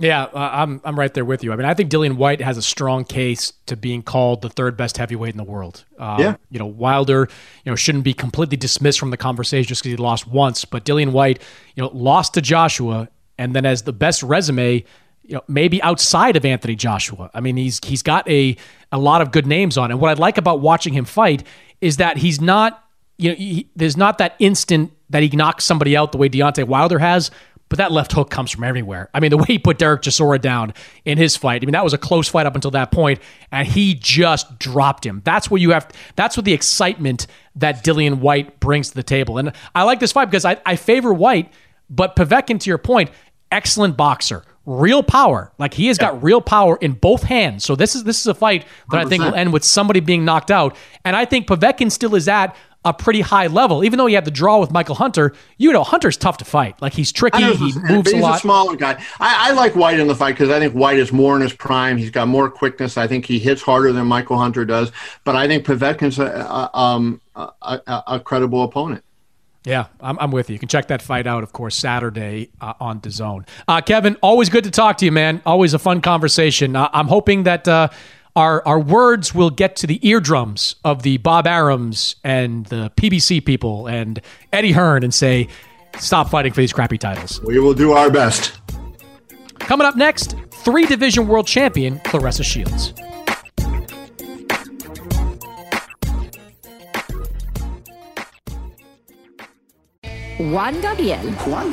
Yeah, uh, I'm I'm right there with you. I mean, I think Dillian Whyte has a strong case to being called the third best heavyweight in the world. Um, yeah. You know, Wilder, you know, shouldn't be completely dismissed from the conversation just because he lost once, but Dillian Whyte, you know, lost to Joshua, and then as the best resume, you know, maybe outside of Anthony Joshua. I mean, he's he's got a a lot of good names on, and what I like about watching him fight is that he's not, you know, he, there's not that instant that he knocks somebody out the way Deontay Wilder has, but that left hook comes from everywhere. I mean, the way he put Derek Chisora down in his fight, I mean, that was a close fight up until that point, and he just dropped him. That's what you have. That's what the excitement that Dillian Whyte brings to the table. And I like this fight because I, I favor Whyte, but Povetkin, to your point, excellent boxer, real power. Like he has yeah. got real power in both hands. So this is this is a fight that 100%. I think will end with somebody being knocked out. And I think Povetkin still is at a pretty high level. Even though he had the draw with Michael Hunter, you know Hunter's tough to fight. Like he's tricky, he moves a lot. He's a smaller guy. I, I like Whyte in the fight because I think Whyte is more in his prime. He's got more quickness. I think he hits harder than Michael Hunter does. But I think Povetkin's a, a, um, a, a, a credible opponent. Yeah, I'm, I'm, with you. You can check that fight out, of course, Saturday uh, on DAZN. Uh, Kevin, always good to talk to you, man. Always a fun conversation. Uh, I'm hoping that uh, our our words will get to the eardrums of the Bob Arums and the PBC people and Eddie Hearn and say, stop fighting for these crappy titles. We will do our best. Coming up next, three division world champion Claressa Shields. Juan Gabriel. Juan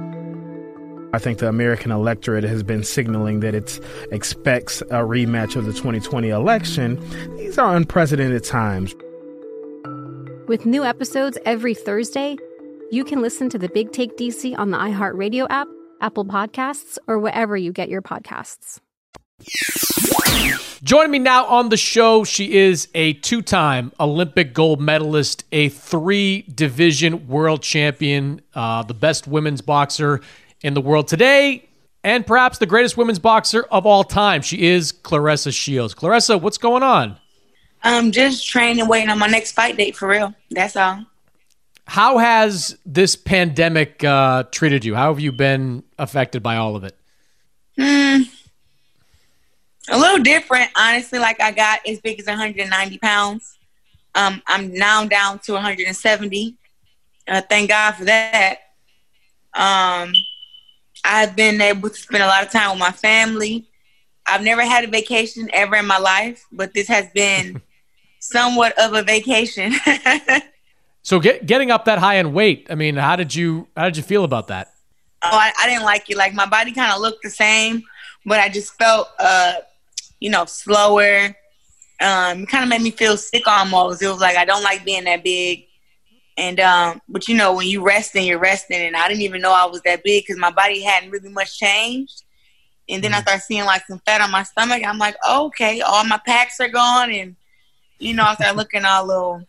I think the American electorate has been signaling that it expects a rematch of the 2020 election. These are unprecedented times. With new episodes every Thursday, you can listen to the Big Take DC on the iHeartRadio app, Apple Podcasts, or wherever you get your podcasts. Joining me now on the show, she is a two time Olympic gold medalist, a three division world champion, uh, the best women's boxer in the world today, and perhaps the greatest women's boxer of all time. She is Claressa Shields. Claressa, what's going on? I'm just training, waiting on my next fight date for real. That's all. How has this pandemic uh, treated you? How have you been affected by all of it? Hmm. A little different, honestly. Like I got as big as 190 pounds. Um, I'm now down to 170. Uh, thank God for that. Um, I've been able to spend a lot of time with my family. I've never had a vacation ever in my life, but this has been somewhat of a vacation. So get, getting up that high in weight, I mean, how did you how did you feel about that? Oh, I, I didn't like it. Like my body kind of looked the same, but I just felt, uh, you know, slower. Um, it kind of made me feel sick almost. It was like I don't like being that big, and um, but you know, when you resting, you're resting, and I didn't even know I was that big because my body hadn't really much changed. And then I started seeing like some fat on my stomach. I'm like, oh, okay, all my packs are gone, and you know, I started looking all little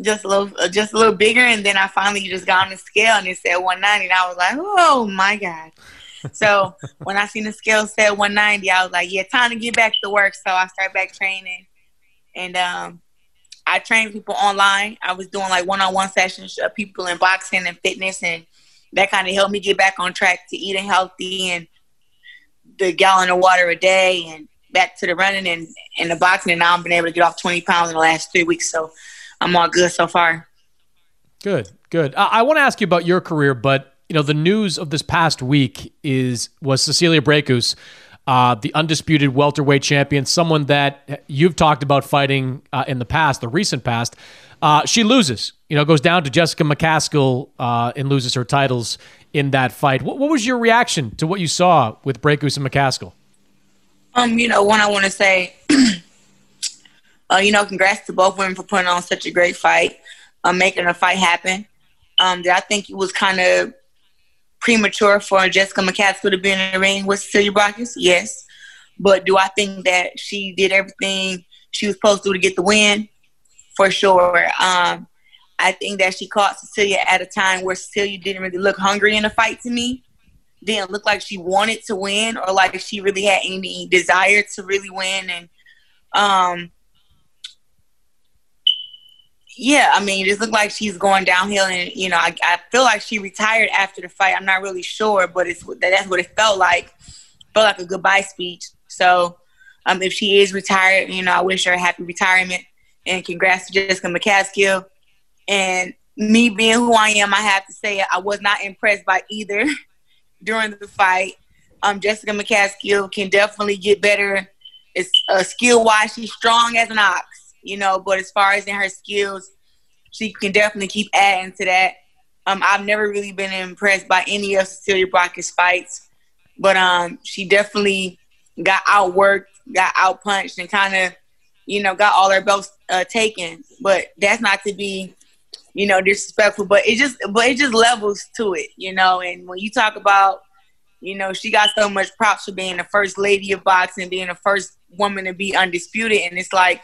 just a little uh, just a little bigger. And then I finally just got on the scale and it said 190 and I was like oh my god. So when I seen the scale said 190 I was like yeah time to get back to work. So I started back training. And um I trained people online I was doing like one-on-one sessions of people in boxing and fitness and that kind of helped me get back on track to eating healthy and the gallon of water a day and back to the running and, and the boxing and now I've been able to get off 20 pounds in the last three weeks so I'm all good so far. Good, good. I, I want to ask you about your career, but you know the news of this past week is was Cecilia Brækhus uh, the undisputed welterweight champion, someone that you've talked about fighting uh, in the past, the recent past. Uh, she loses, you know, goes down to Jessica McCaskill uh, and loses her titles in that fight. What, what was your reaction to what you saw with Braekhus and McCaskill? Um, you know, one I want to say, uh, you know, congrats to both women for putting on such a great fight, um, making a fight happen. Um, I think it was kind of premature for Jessica McCaskill to be in the ring with Cecilia Braekhus? Yes. But do I think that she did everything she was supposed to to get the win? For sure. Um, I think that she caught Cecilia at a time where Cecilia didn't really look hungry in the fight to me. Didn't look like she wanted to win or like she really had any desire to really win. And um, yeah, I mean, it just looked like she's going downhill, and you know, I, I feel like she retired after the fight. I'm not really sure, but it's that's what it felt like. Felt like a goodbye speech. So, um, if she is retired, you know, I wish her a happy retirement, and congrats to Jessica McCaskill. And me being who I am, I have to say I was not impressed by either during the fight. Um, Jessica McCaskill can definitely get better. It's uh, skill wise, she's strong as an ox you know. But as far as in her skills, she can definitely keep adding to that. Um, I've never really been impressed by any of Cecilia Braekhus' fights, but um, she definitely got outworked, got outpunched, and kind of, you know, got all her belts uh, taken. But that's not to be, you know, disrespectful. But it just, but it just levels to it, you know. And when you talk about, you know, she got so much props for being the first lady of boxing, being the first woman to be undisputed, and it's like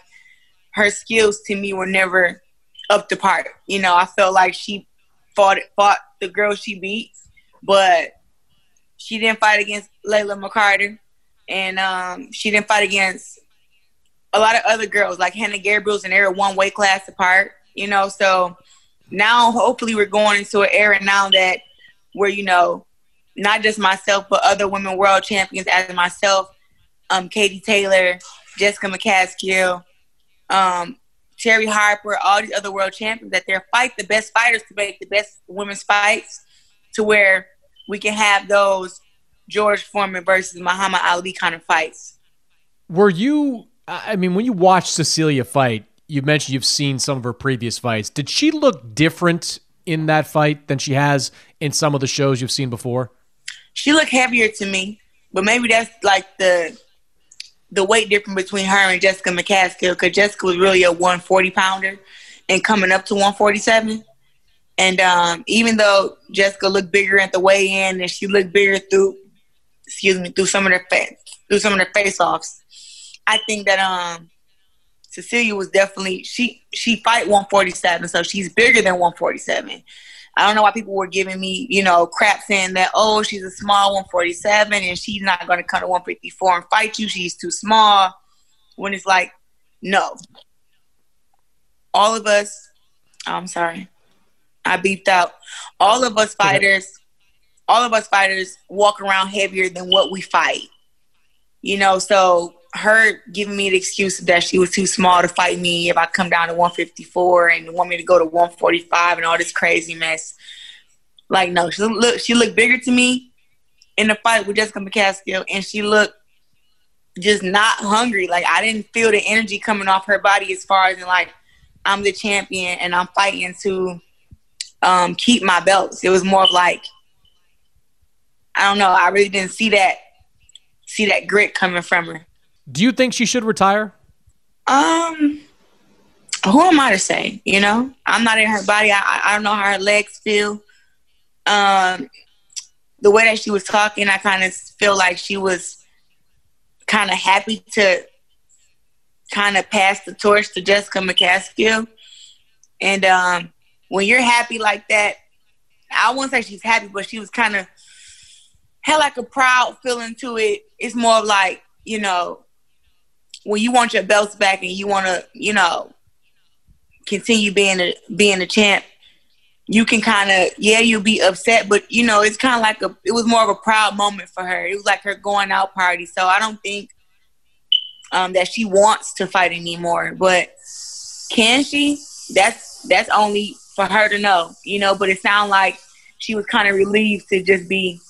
her skills to me were never up to par. You know, I felt like she fought fought the girl she beat, but she didn't fight against Layla McCarter, and um, she didn't fight against a lot of other girls like Hanna Gabriels, and they're one weight class apart. You know, so now hopefully we're going into an era now that where you know not just myself but other women world champions as myself, um, Katie Taylor, Jessica McCaskill, um, Terri Harper, all these other world champions, that they're fight the best fighters to make the best women's fights to where we can have those George Foreman versus Muhammad Ali kind of fights. Were you, I mean, when you watched Cecilia fight, you mentioned you've seen some of her previous fights. Did she look different in that fight than she has in some of the shows you've seen before? She looked heavier to me, but maybe that's like the the weight difference between her and Jessica McCaskill because Jessica was really a 140 pounder and coming up to 147. And um, even though Jessica looked bigger at the weigh-in and she looked bigger through, excuse me, through some of their face, through some of their face-offs, I think that um, Cecilia was definitely she she fight 147, so she's bigger than 147. I don't know why people were giving me, you know, crap saying that, oh, she's a small 147 and she's not going to come to 154 and fight you. She's too small. When it's like, no. All of us, oh, I'm sorry, I beeped out. All of us fighters, all of us fighters walk around heavier than what we fight. You know, so her giving me the excuse that she was too small to fight me if I come down to 154 and want me to go to 145 and all this crazy mess. Like, no, she looked, she looked bigger to me in the fight with Jessica McCaskill, and she looked just not hungry. Like, I didn't feel the energy coming off her body as far as in, like, I'm the champion and I'm fighting to um, keep my belts. It was more of like, I don't know. I really didn't see that see that grit coming from her. Do you think she should retire? Um, who am I to say? You know, I'm not in her body. I, I don't know how her legs feel. Um, the way that she was talking, I kind of feel like she was kind of happy to kind of pass the torch to Jessica McCaskill. And um, when you're happy like that, I won't say she's happy, but she was kind of had like a proud feeling to it. It's more like, you know, when you want your belts back and you want to, you know, continue being a being a champ, you can kind of yeah, you'll be upset, but you know, it's kind of like a it was more of a proud moment for her. It was like her going out party. So I don't think um, that she wants to fight anymore, but can she? That's that's only for her to know, you know. But it sounded like she was kind of relieved to just be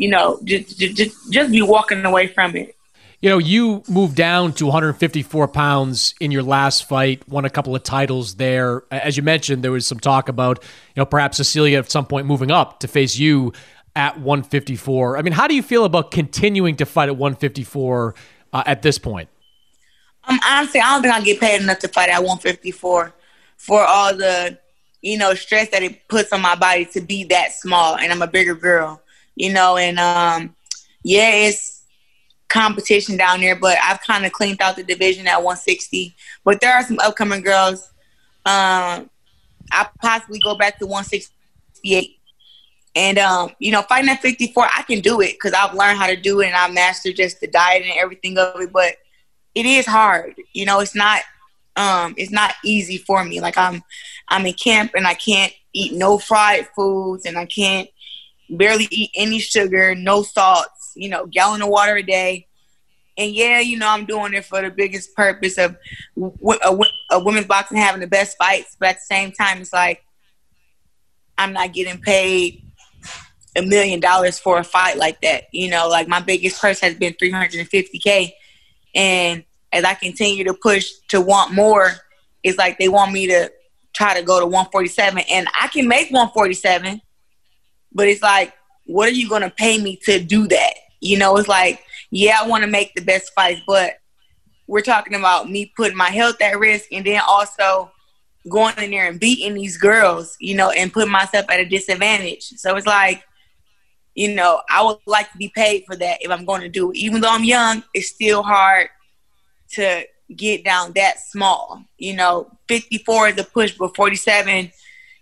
you know, just just just be walking away from it. You know, you moved down to 154 pounds in your last fight, won a couple of titles there. As you mentioned, there was some talk about, you know, perhaps Cecilia at some point moving up to face you at 154. I mean, how do you feel about continuing to fight at 154 uh, at this point? Um, honestly, I don't think I get paid enough to fight at 154 for all the, you know, stress that it puts on my body to be that small, and I'm a bigger girl, you know, and um, yeah, it's competition down there, but I've kind of cleaned out the division at 160. But there are some upcoming girls. Um, I possibly go back to 168. And um, you know, fighting at 54, I can do it because I've learned how to do it and I mastered just the diet and everything of it. But it is hard. You know, it's not um, it's not easy for me. Like I'm I'm in camp and I can't eat no fried foods and I can't barely eat any sugar, no salts you know, gallon of water a day. And yeah, you know, I'm doing it for the biggest purpose of a women's boxing having the best fights. But at the same time, it's like I'm not getting paid a million dollars for a fight like that. You know, like my biggest purse has been 350k, and as I continue to push to want more, it's like they want me to try to go to 147, and I can make 147, but it's like what are you going to pay me to do that? You know, it's like, yeah, I want to make the best fights, but we're talking about me putting my health at risk and then also going in there and beating these girls, you know, and putting myself at a disadvantage. So it's like, you know, I would like to be paid for that if I'm going to do it. Even though I'm young, it's still hard to get down that small. You know, 54 is a push, but 47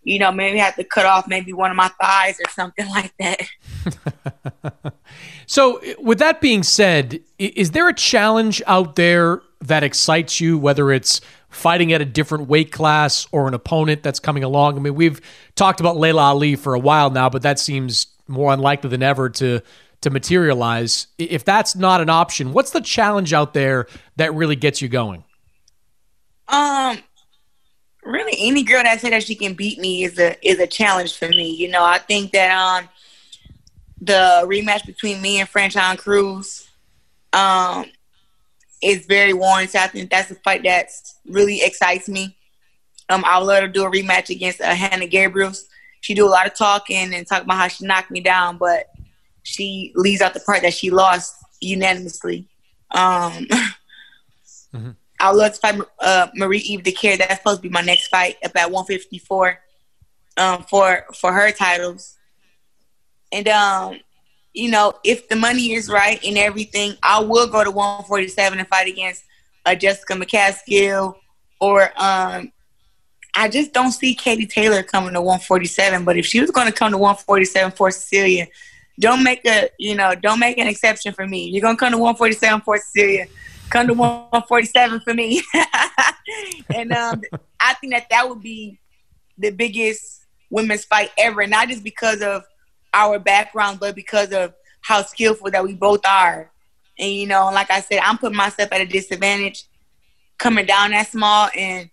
you know, maybe I have to cut off maybe one of my thighs or something like that. so, with that being said, is there a challenge out there that excites you, whether it's fighting at a different weight class or an opponent that's coming along? I mean, we've talked about Laila Ali for a while now, but that seems more unlikely than ever to to materialize. If that's not an option, what's the challenge out there that really gets you going? Um, really any girl that says that she can beat me is a is a challenge for me. You know, I think that um the rematch between me and Franchon Crews um is very warranted. I think that's a fight that really excites me. Um, I would love to do a rematch against uh, Hanna Gabriels. She do a lot of talking and talk about how she knocked me down, but she leaves out the part that she lost unanimously. Um, mm-hmm. I would love to fight uh, Marie-Eve Dicaire. That's supposed to be my next fight up at 154 um, for for her titles. And um, you know, if the money is right and everything, I will go to 147 and fight against uh, Jessica McCaskill or um, I just don't see Katie Taylor coming to 147. But if she was going to come to 147 for Cecilia, don't make a you know don't make an exception for me. You're gonna come to 147 for Cecilia come to 147 for me. and um, I think that that would be the biggest women's fight ever, not just because of our background, but because of how skillful that we both are. And you know, like I said, I'm putting myself at a disadvantage coming down that small, and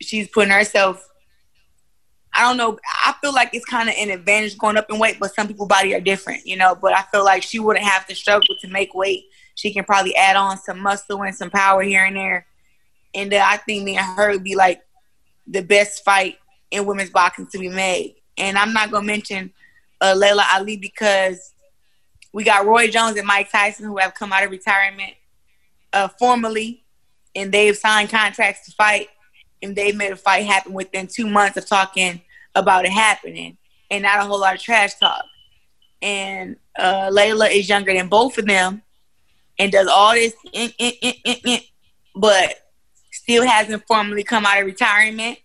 she's putting herself. I don't know. I feel like it's kind of an advantage going up in weight, but some people' body are different, you know. But I feel like she wouldn't have to struggle to make weight she can probably add on some muscle and some power here and there. And uh, I think me and her would be like the best fight in women's boxing to be made. And I'm not gonna mention uh, Laila Ali because we got Roy Jones and Mike Tyson who have come out of retirement uh, formally, and they've signed contracts to fight, and they made a fight happen within two months of talking about it happening, and not a whole lot of trash talk. And uh, Laila is younger than both of them, and does all this, in, in, in, but still hasn't formally come out of retirement.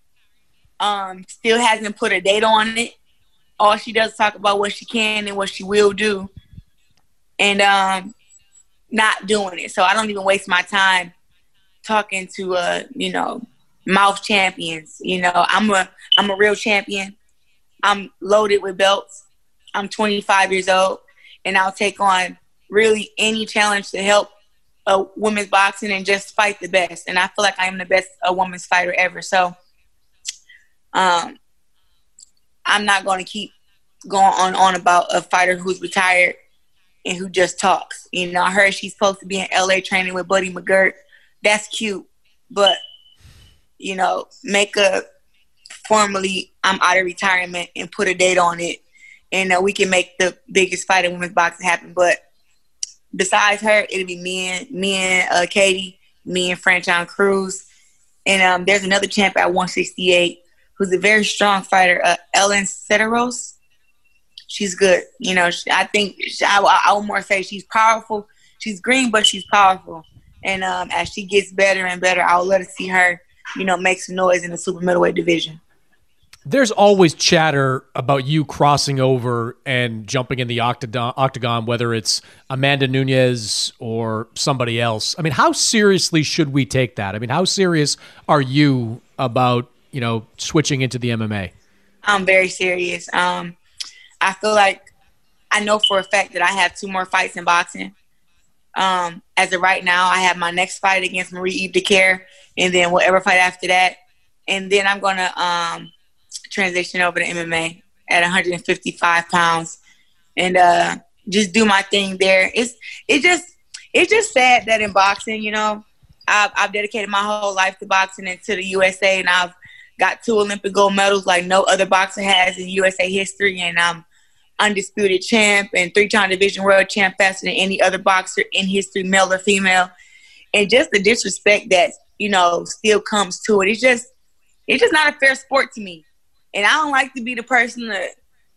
Um, still hasn't put a date on it. All she does talk about what she can and what she will do, and um, not doing it. So I don't even waste my time talking to uh, you know, mouth champions. You know, I'm a I'm a real champion. I'm loaded with belts. I'm 25 years old, and I'll take on really any challenge to help a women's boxing and just fight the best. And I feel like I am the best a women's fighter ever. So um, I'm not going to keep going on on about a fighter who's retired and who just talks. You know, I heard she's supposed to be in LA training with Buddy McGirt. That's cute, but you know, make a formally I'm out of retirement and put a date on it, and uh, we can make the biggest fight in women's boxing happen. But besides her, it'll be me and me and uh, Katie, me and Franchon Crews, and um, there's another champ at 168 who's a very strong fighter, uh, Elin Cederroos. She's good. You know, she, I think she, I, I would more say she's powerful. She's green, but she's powerful. And um, as she gets better and better, I'll let her see her, you know, make some noise in the super middleweight division there's always chatter about you crossing over and jumping in the octagon, octagon, whether it's Amanda Nunes or somebody else. I mean, how seriously should we take that? I mean, how serious are you about you know switching into the MMA? I'm very serious. Um, I feel like I know for a fact that I have two more fights in boxing. Um, as of right now, I have my next fight against Marie-Eve Dicaire, and then whatever fight after that, and then I'm gonna um, transition over to MMA at 155 pounds and uh, just do my thing there. It's it just it's just sad that in boxing, you know, I've, I've dedicated my whole life to boxing and to the USA, and I've got two Olympic gold medals like no other boxer has in USA history, and I'm undisputed champ and three-time division world champ faster than any other boxer in history, male or female. And just the disrespect that you know still comes to it. It's just it's just not a fair sport to me. And I don't like to be the person to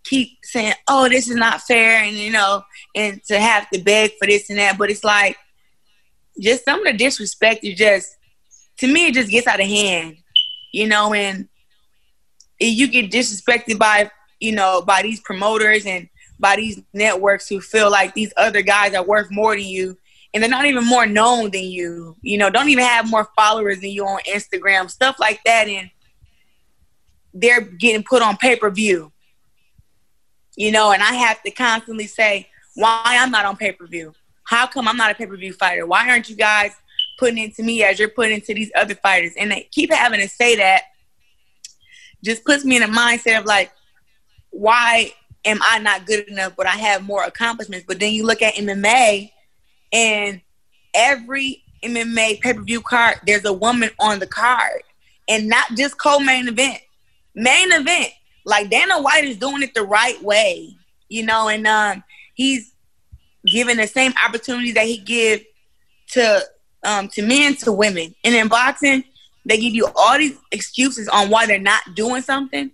keep saying, "Oh, this is not fair," and you know, and to have to beg for this and that. But it's like, just some of the disrespect is just, to me, it just gets out of hand, you know. And you get disrespected by, you know, by these promoters and by these networks who feel like these other guys are worth more than you and they're not even more known than you. You know, don't even have more followers than you on Instagram, stuff like that. And they're getting put on pay per view. You know, and I have to constantly say why I'm not on pay per view. How come I'm not a pay per view fighter? Why aren't you guys putting into me as you're putting into these other fighters? And they keep having to say that just puts me in a mindset of like, why am I not good enough, but I have more accomplishments? But then you look at MMA and every MMA pay per view card, there's a woman on the card, and not just co main event main event. Like Dana White is doing it the right way, you know, and um, he's giving the same opportunities that he give to um, to men to women. And in boxing, they give you all these excuses on why they're not doing something,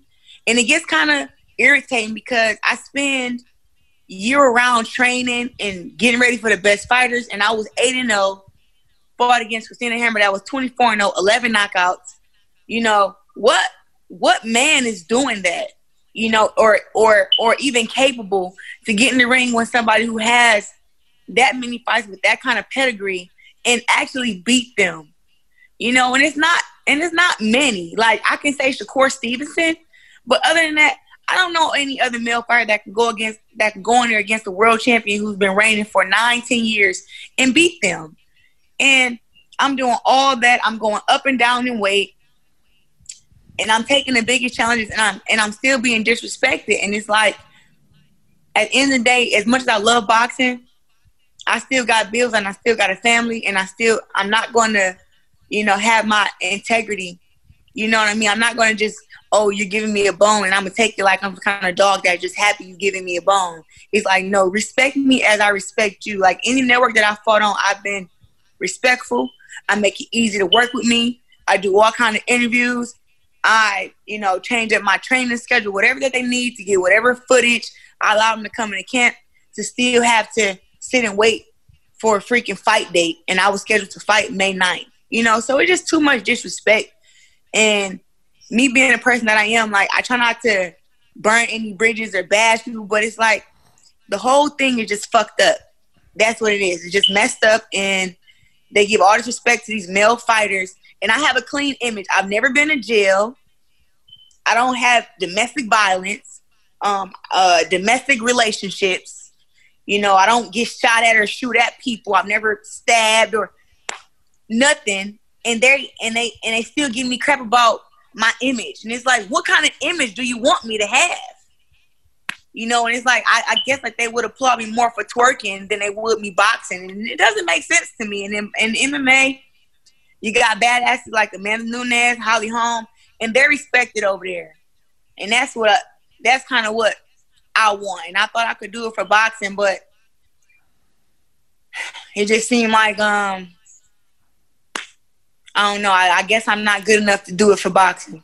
and it gets kind of irritating because I spend year round training and getting ready for the best fighters, and I was eight and zero. Oh, fought against Christina Hammer that was 24 and 0, 11 knockouts. You know, what what man is doing that? You know, or or or even capable to get in the ring with somebody who has that many fights with that kind of pedigree and actually beat them. You know, and it's not and it's not many. Like I can say Shakur Stevenson, but other than that, I don't know any other male fighter that can go against that can go in there against a world champion who's been reigning for nine, ten years and beat them. And I'm doing all that. I'm going up and down in weight and I'm taking the biggest challenges and I'm and I'm still being disrespected. And it's like at the end of the day, as much as I love boxing, I still got bills and I still got a family and I still I'm not gonna, you know, have my integrity. You know what I mean? I'm not gonna just, oh, you're giving me a bone and I'm gonna take it like I'm the kind of dog that just happy you giving me a bone. It's like, no, respect me as I respect you. Like any network that I fought on, I've been respectful. I make it easy to work with me. I do all kind of interviews. I, you know, change up my training schedule, whatever that they need to get, whatever footage. I allow them to come into camp to still have to sit and wait for a freaking fight date. And I was scheduled to fight May 9th. You know, so it's just too much disrespect. And me being a person that I am, like, I try not to burn any bridges or bash people, but it's like the whole thing is just fucked up. That's what it is. It's just messed up. And they give all this respect to these male fighters and I have a clean image. I've never been in jail. I don't have domestic violence, um, uh, domestic relationships. You know, I don't get shot at or shoot at people. I've never stabbed or nothing. And they and they and they still give me crap about my image. And it's like, what kind of image do you want me to have? You know, and it's like I, I guess like they would applaud me more for twerking than they would me boxing, and it doesn't make sense to me. And in, in MMA, you got badasses like Amanda Nunes, Holly Holm, and they're respected over there. And that's what that's kind of what I. And I thought I could do it for boxing, but it just seemed like um I don't know. I, I guess I'm not good enough to do it for boxing.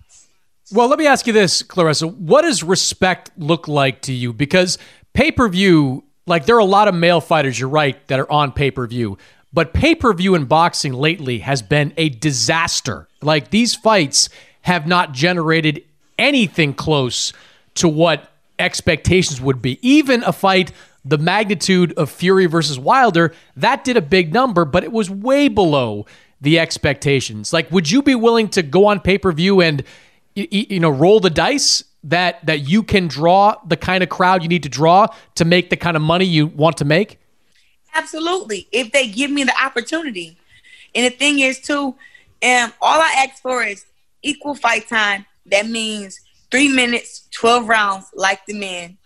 Well, let me ask you this, Claressa. What does respect look like to you? Because pay per view, like there are a lot of male fighters, you're right, that are on pay per view. But pay per view in boxing lately has been a disaster. Like these fights have not generated anything close to what expectations would be. Even a fight the magnitude of Fury versus Wilder, that did a big number, but it was way below the expectations. Like, would you be willing to go on pay per view and you know roll the dice that that you can draw the kind of crowd you need to draw to make the kind of money you want to make? Absolutely, if they give me the opportunity. And the thing is, too, um, all I ask for is equal fight time. That means three minutes, twelve rounds, like the men.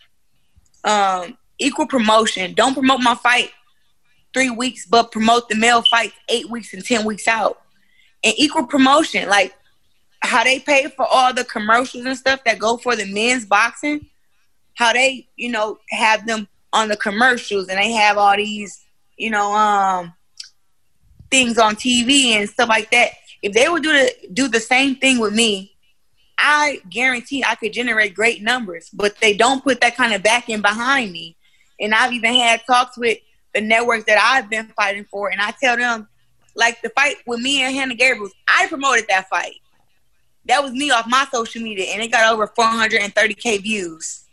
Um, equal promotion. Don't promote my fight three weeks, but promote the male fights eight weeks and ten weeks out. And equal promotion, like how they pay for all the commercials and stuff that go for the men's boxing, how they, you know, have them on the commercials and they have all these, you know, um things on TV and stuff like that. If they would do the do the same thing with me, I guarantee I could generate great numbers. But they don't put that kind of backing behind me. And I've even had talks with the networks that I've been fighting for, and I tell them, like the fight with me and Hanna Gabriels, I promoted that fight. That was me off my social media, and it got over 430k views.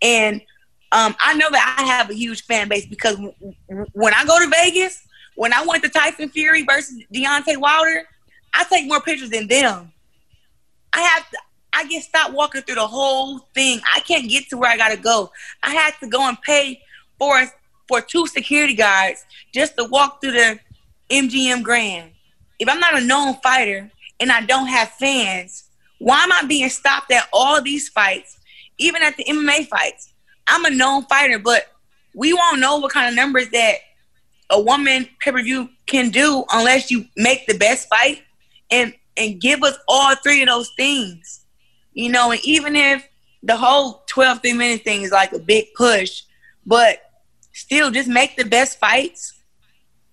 And um, I know that I have a huge fan base because w- w- when I go to Vegas, when I went to Tyson Fury versus Deontay Wilder, I take more pictures than them. I have to, I get stopped walking through the whole thing. I can't get to where I gotta go. I had to go and pay for for two security guards just to walk through the MGM Grand. If I'm not a known fighter and I don't have fans, why am I being stopped at all these fights, even at the MMA fights? I'm a known fighter, but we won't know what kind of numbers that a woman pay per view can do unless you make the best fight and and give us all three of those things. You know, and even if the whole 12 three minute thing is like a big push, but still just make the best fights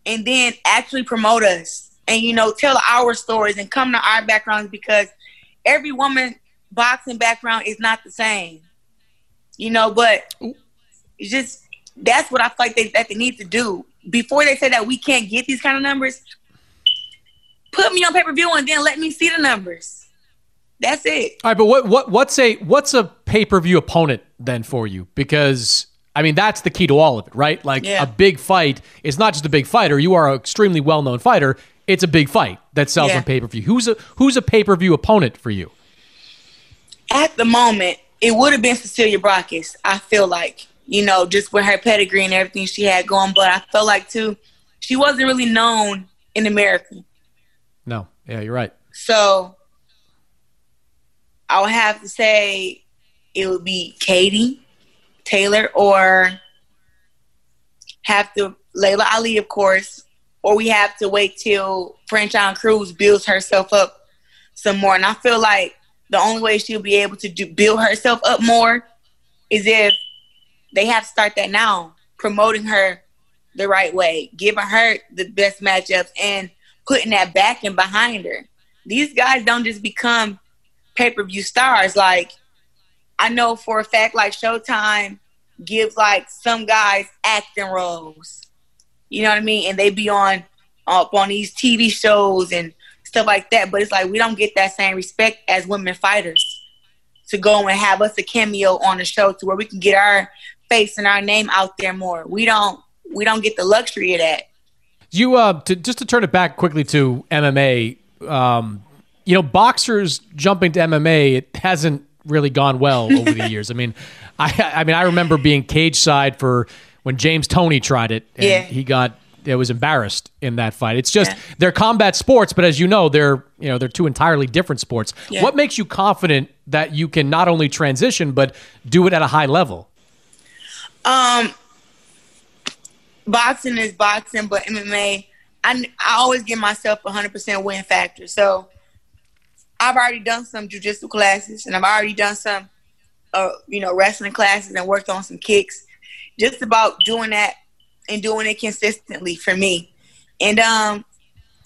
and then actually promote us and you know tell our stories and come to our backgrounds because every woman boxing background is not the same. You know but it's just that's what i feel like they, that they need to do. Before they say that we can't get these kind of numbers put me on pay-per-view and then let me see the numbers that's it all right but what what what's a what's a pay-per-view opponent then for you because I mean, that's the key to all of it, right? Like Yeah. a big fight is not just a big fighter. You are an extremely well known fighter. It's a big fight that sells Yeah. on pay per view. Who's a who's a pay per view opponent for you? at the moment, it would have been Cecilia Brækhus. I feel like, you know, just with her pedigree and everything she had going. But I felt like too, she wasn't really known in America. No, yeah, you're right. So I would have to say it would be Katie Taylor or have to Laila Ali, of course, or we have to wait till Franchon Crews builds herself up some more. And I feel like the only way she'll be able to do, build herself up more is if they have to start that now, promoting her the right way, giving her the best matchups, and putting that back backing behind her. These guys don't just become pay per view stars. Like, I know for a fact, like Showtime gives like some guys acting roles. You know what I mean? And they be on up on these TV shows and stuff like that. But it's like we don't get that same respect as women fighters to go and have us a cameo on the show to where we can get our face and our name out there more. We don't we don't get the luxury of that. You uh, to, just to turn it back quickly to MMA. Um, you know, boxers jumping to MMA, it hasn't really gone well over the years. I mean, I I mean, I remember being cage side for when James Toney tried it, and Yeah. he got it was embarrassed in that fight. It's just they're combat sports, but as you know, they're you know they're two entirely different sports. Yeah. What makes you confident that you can not only transition but do it at a high level? Um, boxing is boxing, but MMA, I, I always give myself a hundred percent win factor. So I've already done some jujitsu classes, and I've already done some, uh, you know, wrestling classes, and worked on some kicks. Just about doing that and doing it consistently for me, and um,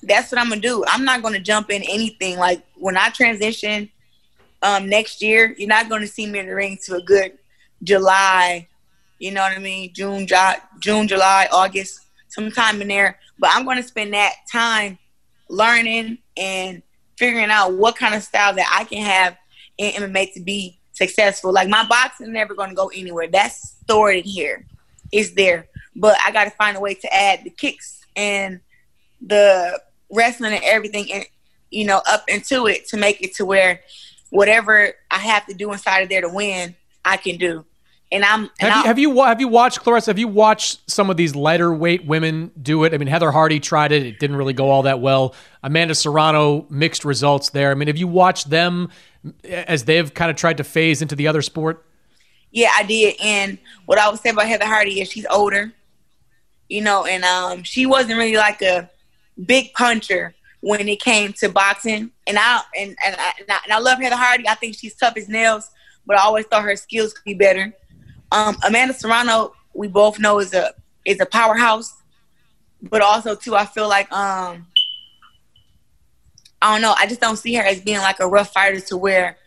that's what I'm gonna do. I'm not gonna jump in anything. Like when I transition um, next year, you're not gonna see me in the ring to a good July. You know what I mean? June, June, July, August, sometime in there. But I'm gonna spend that time learning and figuring out what kind of style that I can have in MMA to be successful. Like my boxing never gonna go anywhere. That's stored in here. It's there. But I gotta find a way to add the kicks and the wrestling and everything and you know, up into it to make it to where whatever I have to do inside of there to win, I can do. And I'm and have, you, have you have you watched Claressa? Have you watched some of these lighter weight women do it? I mean, Heather Hardy tried it; it didn't really go all that well. Amanda Serrano mixed results there. I mean, have you watched them as they've kind of tried to phase into the other sport? Yeah, I did. And what I would say about Heather Hardy is she's older, you know, and um, she wasn't really like a big puncher when it came to boxing. And I and and I, and I, and I love Heather Hardy. I think she's tough as nails, but I always thought her skills could be better. Um, Amanda Serrano, we both know is a is a powerhouse, but also too, I feel like um, I don't know. I just don't see her as being like a rough fighter to where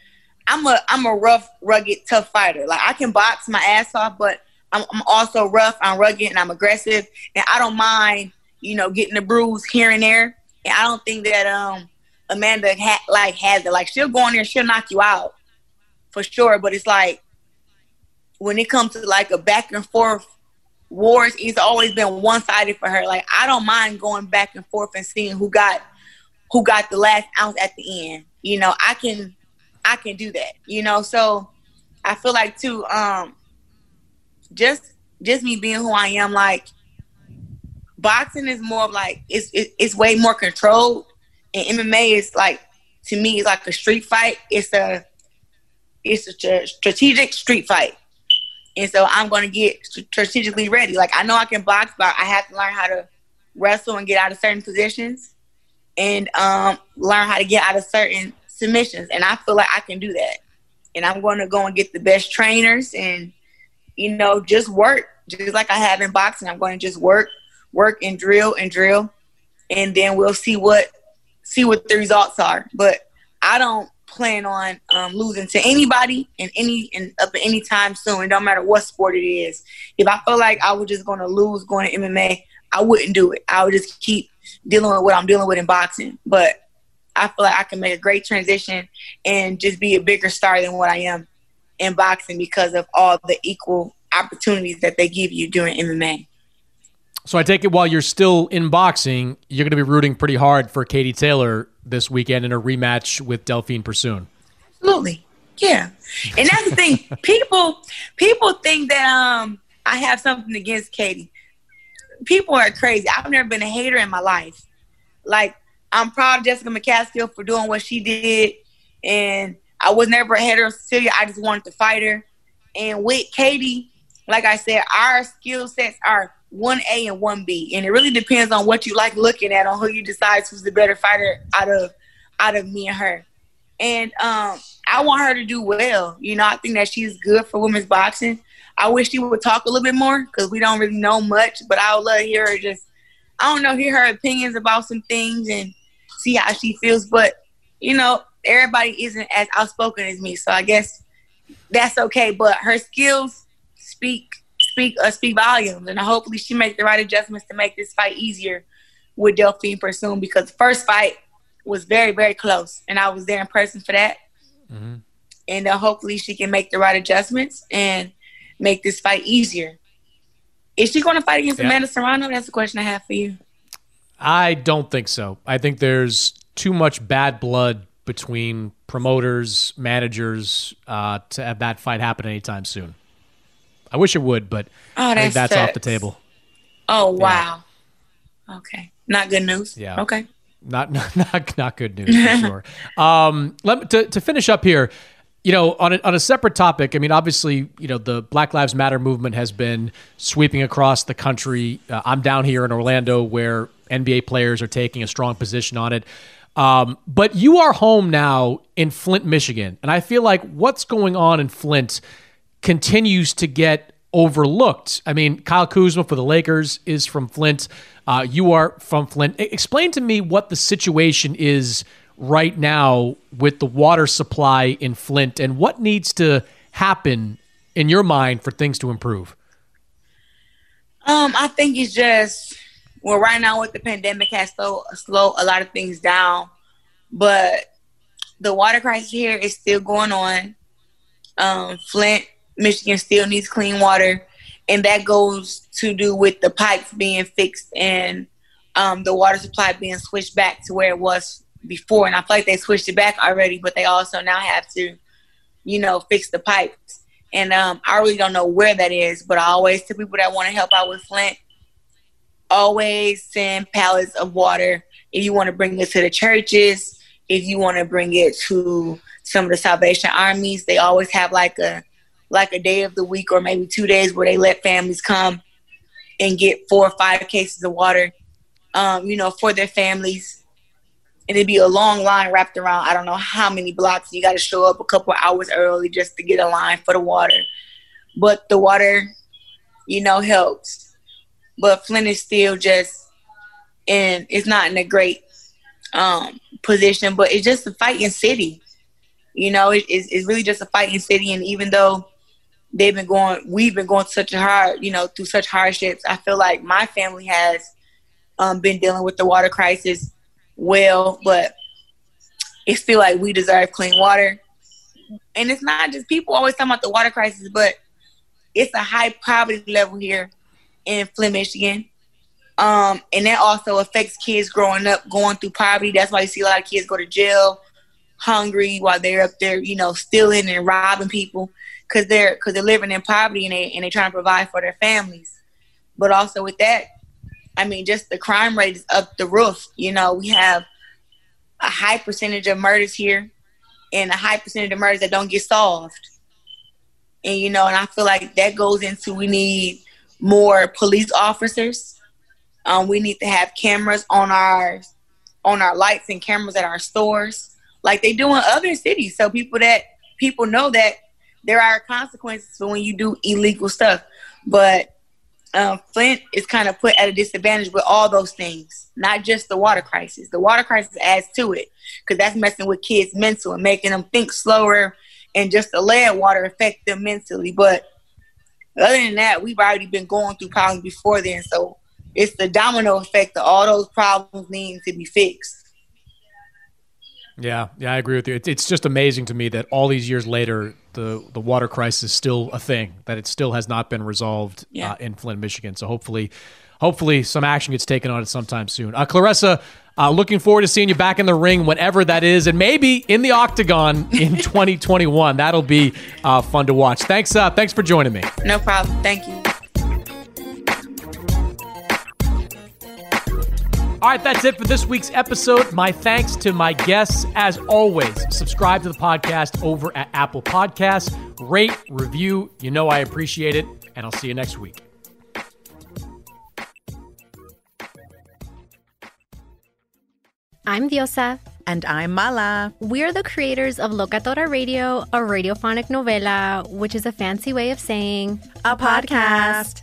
I'm a I'm a rough, rugged, tough fighter. Like I can box my ass off, but I'm, I'm also rough. I'm rugged and I'm aggressive, and I don't mind you know getting a bruise here and there. And I don't think that um Amanda ha- like has it. Like she'll go in there, she'll knock you out for sure. But it's like when it comes to like a back and forth wars, it's always been one sided for her. Like I don't mind going back and forth and seeing who got who got the last ounce at the end. You know, I can I can do that. You know, so I feel like too, um, just just me being who I am, like boxing is more of like it's it, it's way more controlled, and MMA is like to me it's like a street fight. It's a it's a strategic street fight. And so I'm going to get strategically ready. Like I know I can box, but I have to learn how to wrestle and get out of certain positions, and um, learn how to get out of certain submissions. And I feel like I can do that. And I'm going to go and get the best trainers, and you know, just work, just like I have in boxing. I'm going to just work, work, and drill and drill, and then we'll see what see what the results are. But I don't plan on um, losing to anybody in any in up at any time soon. It don't matter what sport it is. If I felt like I was just going to lose going to MMA, I wouldn't do it. I would just keep dealing with what I'm dealing with in boxing. But I feel like I can make a great transition and just be a bigger star than what I am in boxing because of all the equal opportunities that they give you during MMA. So I take it while you're still in boxing, you're going to be rooting pretty hard for Katie Taylor this weekend in a rematch with Delphine Persoon. Absolutely. Yeah. And that's the thing. people people think that um I have something against Katie. People are crazy. I've never been a hater in my life. Like I'm proud of Jessica McCaskill for doing what she did and I was never a hater of Cecilia. I just wanted to fight her. And with Katie, like I said, our skill sets are one A and one B, and it really depends on what you like looking at on who you decide who's the better fighter out of out of me and her. And um, I want her to do well. You know, I think that she's good for women's boxing. I wish she would talk a little bit more because we don't really know much. But I would love to hear her just, I don't know, hear her opinions about some things and see how she feels. But you know, everybody isn't as outspoken as me, so I guess that's okay. But her skills speak speak uh, speak volumes, and hopefully she makes the right adjustments to make this fight easier with Delphine Persoon because the first fight was very very close, and I was there in person for that. Mm-hmm. And uh, hopefully she can make the right adjustments and make this fight easier. Is she going to fight against yeah. Amanda Serrano? That's the question I have for you. I don't think so. I think there's too much bad blood between promoters, managers uh, to have that fight happen anytime soon. I wish it would, but oh, I think that's off the table. Oh wow. Yeah. Okay. Not good news. Yeah. Okay. Not not not, not good news for sure. Um, let me, to to finish up here. You know, on a, on a separate topic, I mean, obviously, you know, the Black Lives Matter movement has been sweeping across the country. Uh, I'm down here in Orlando where NBA players are taking a strong position on it. Um, but you are home now in Flint, Michigan. And I feel like what's going on in Flint continues to get overlooked. I mean, Kyle Kuzma for the Lakers is from Flint. Uh, you are from Flint. Explain to me what the situation is right now with the water supply in Flint and what needs to happen in your mind for things to improve? Um, I think it's just well, right now with the pandemic has slow slow a lot of things down, but the water crisis here is still going on. Um, Flint, Michigan still needs clean water, and that goes to do with the pipes being fixed and um, the water supply being switched back to where it was before, and I feel like they switched it back already, but they also now have to, you know, fix the pipes. And um, I really don't know where that is, but I always tell people that want to help out with Flint, always send pallets of water. If you want to bring it to the churches, if you want to bring it to some of the Salvation Armies, they always have like a like a day of the week or maybe two days where they let families come and get four or five cases of water, um, you know, for their families and it'd be a long line wrapped around I don't know how many blocks. You got to show up a couple hours early just to get a line for the water. But the water, you know, helps. But Flint is still just and It's not in a great um, position, but it's just a fighting city. You know, it, it's, it's really just a fighting city, and even though they've been going, we've been going such a hard, you know, through such hardships. I feel like my family has um, been dealing with the water crisis well, but it's still like we deserve clean water. And it's not just people always talking about the water crisis, but it's a high poverty level here in Flint, Michigan. Um, and that also affects kids growing up going through poverty. That's why you see a lot of kids go to jail hungry while they're up there, you know, stealing and robbing people because they're because they're living in poverty and they and they're trying to provide for their families. But also with that, I mean, just the crime rate is up the roof. You know, we have a high percentage of murders here and a high percentage of murders that don't get solved. And, you know, and I feel like that goes into we need more police officers. Um, we need to have cameras on our on our lights and cameras at our stores like they do in other cities so people that people know that there are consequences for when you do illegal stuff but um, Flint is kind of put at a disadvantage with all those things, not just the water crisis. The water crisis adds to it because that's messing with kids' mental and making them think slower, and just the lead water affect them mentally. But other than that, we've already been going through problems before then, so it's the domino effect of all those problems needing to be fixed. Yeah, yeah, I agree with you. It's just amazing to me that all these years later, the the water crisis is still a thing. That it still has not been resolved yeah. uh, in Flint, Michigan. So hopefully, hopefully, some action gets taken on it sometime soon. Uh, Claressa, uh, looking forward to seeing you back in the ring whenever that is, and maybe in the octagon in 2021. That'll be uh, fun to watch. Thanks, uh, thanks for joining me. No problem. Thank you. All right, that's it for this week's episode. My thanks to my guests. As always, subscribe to the podcast over at Apple Podcasts. Rate, review. You know I appreciate it. And I'll see you next week. I'm Diosa. And I'm Mala. We're the creators of Locatora Radio, a radiophonic novela, which is a fancy way of saying a, podcast.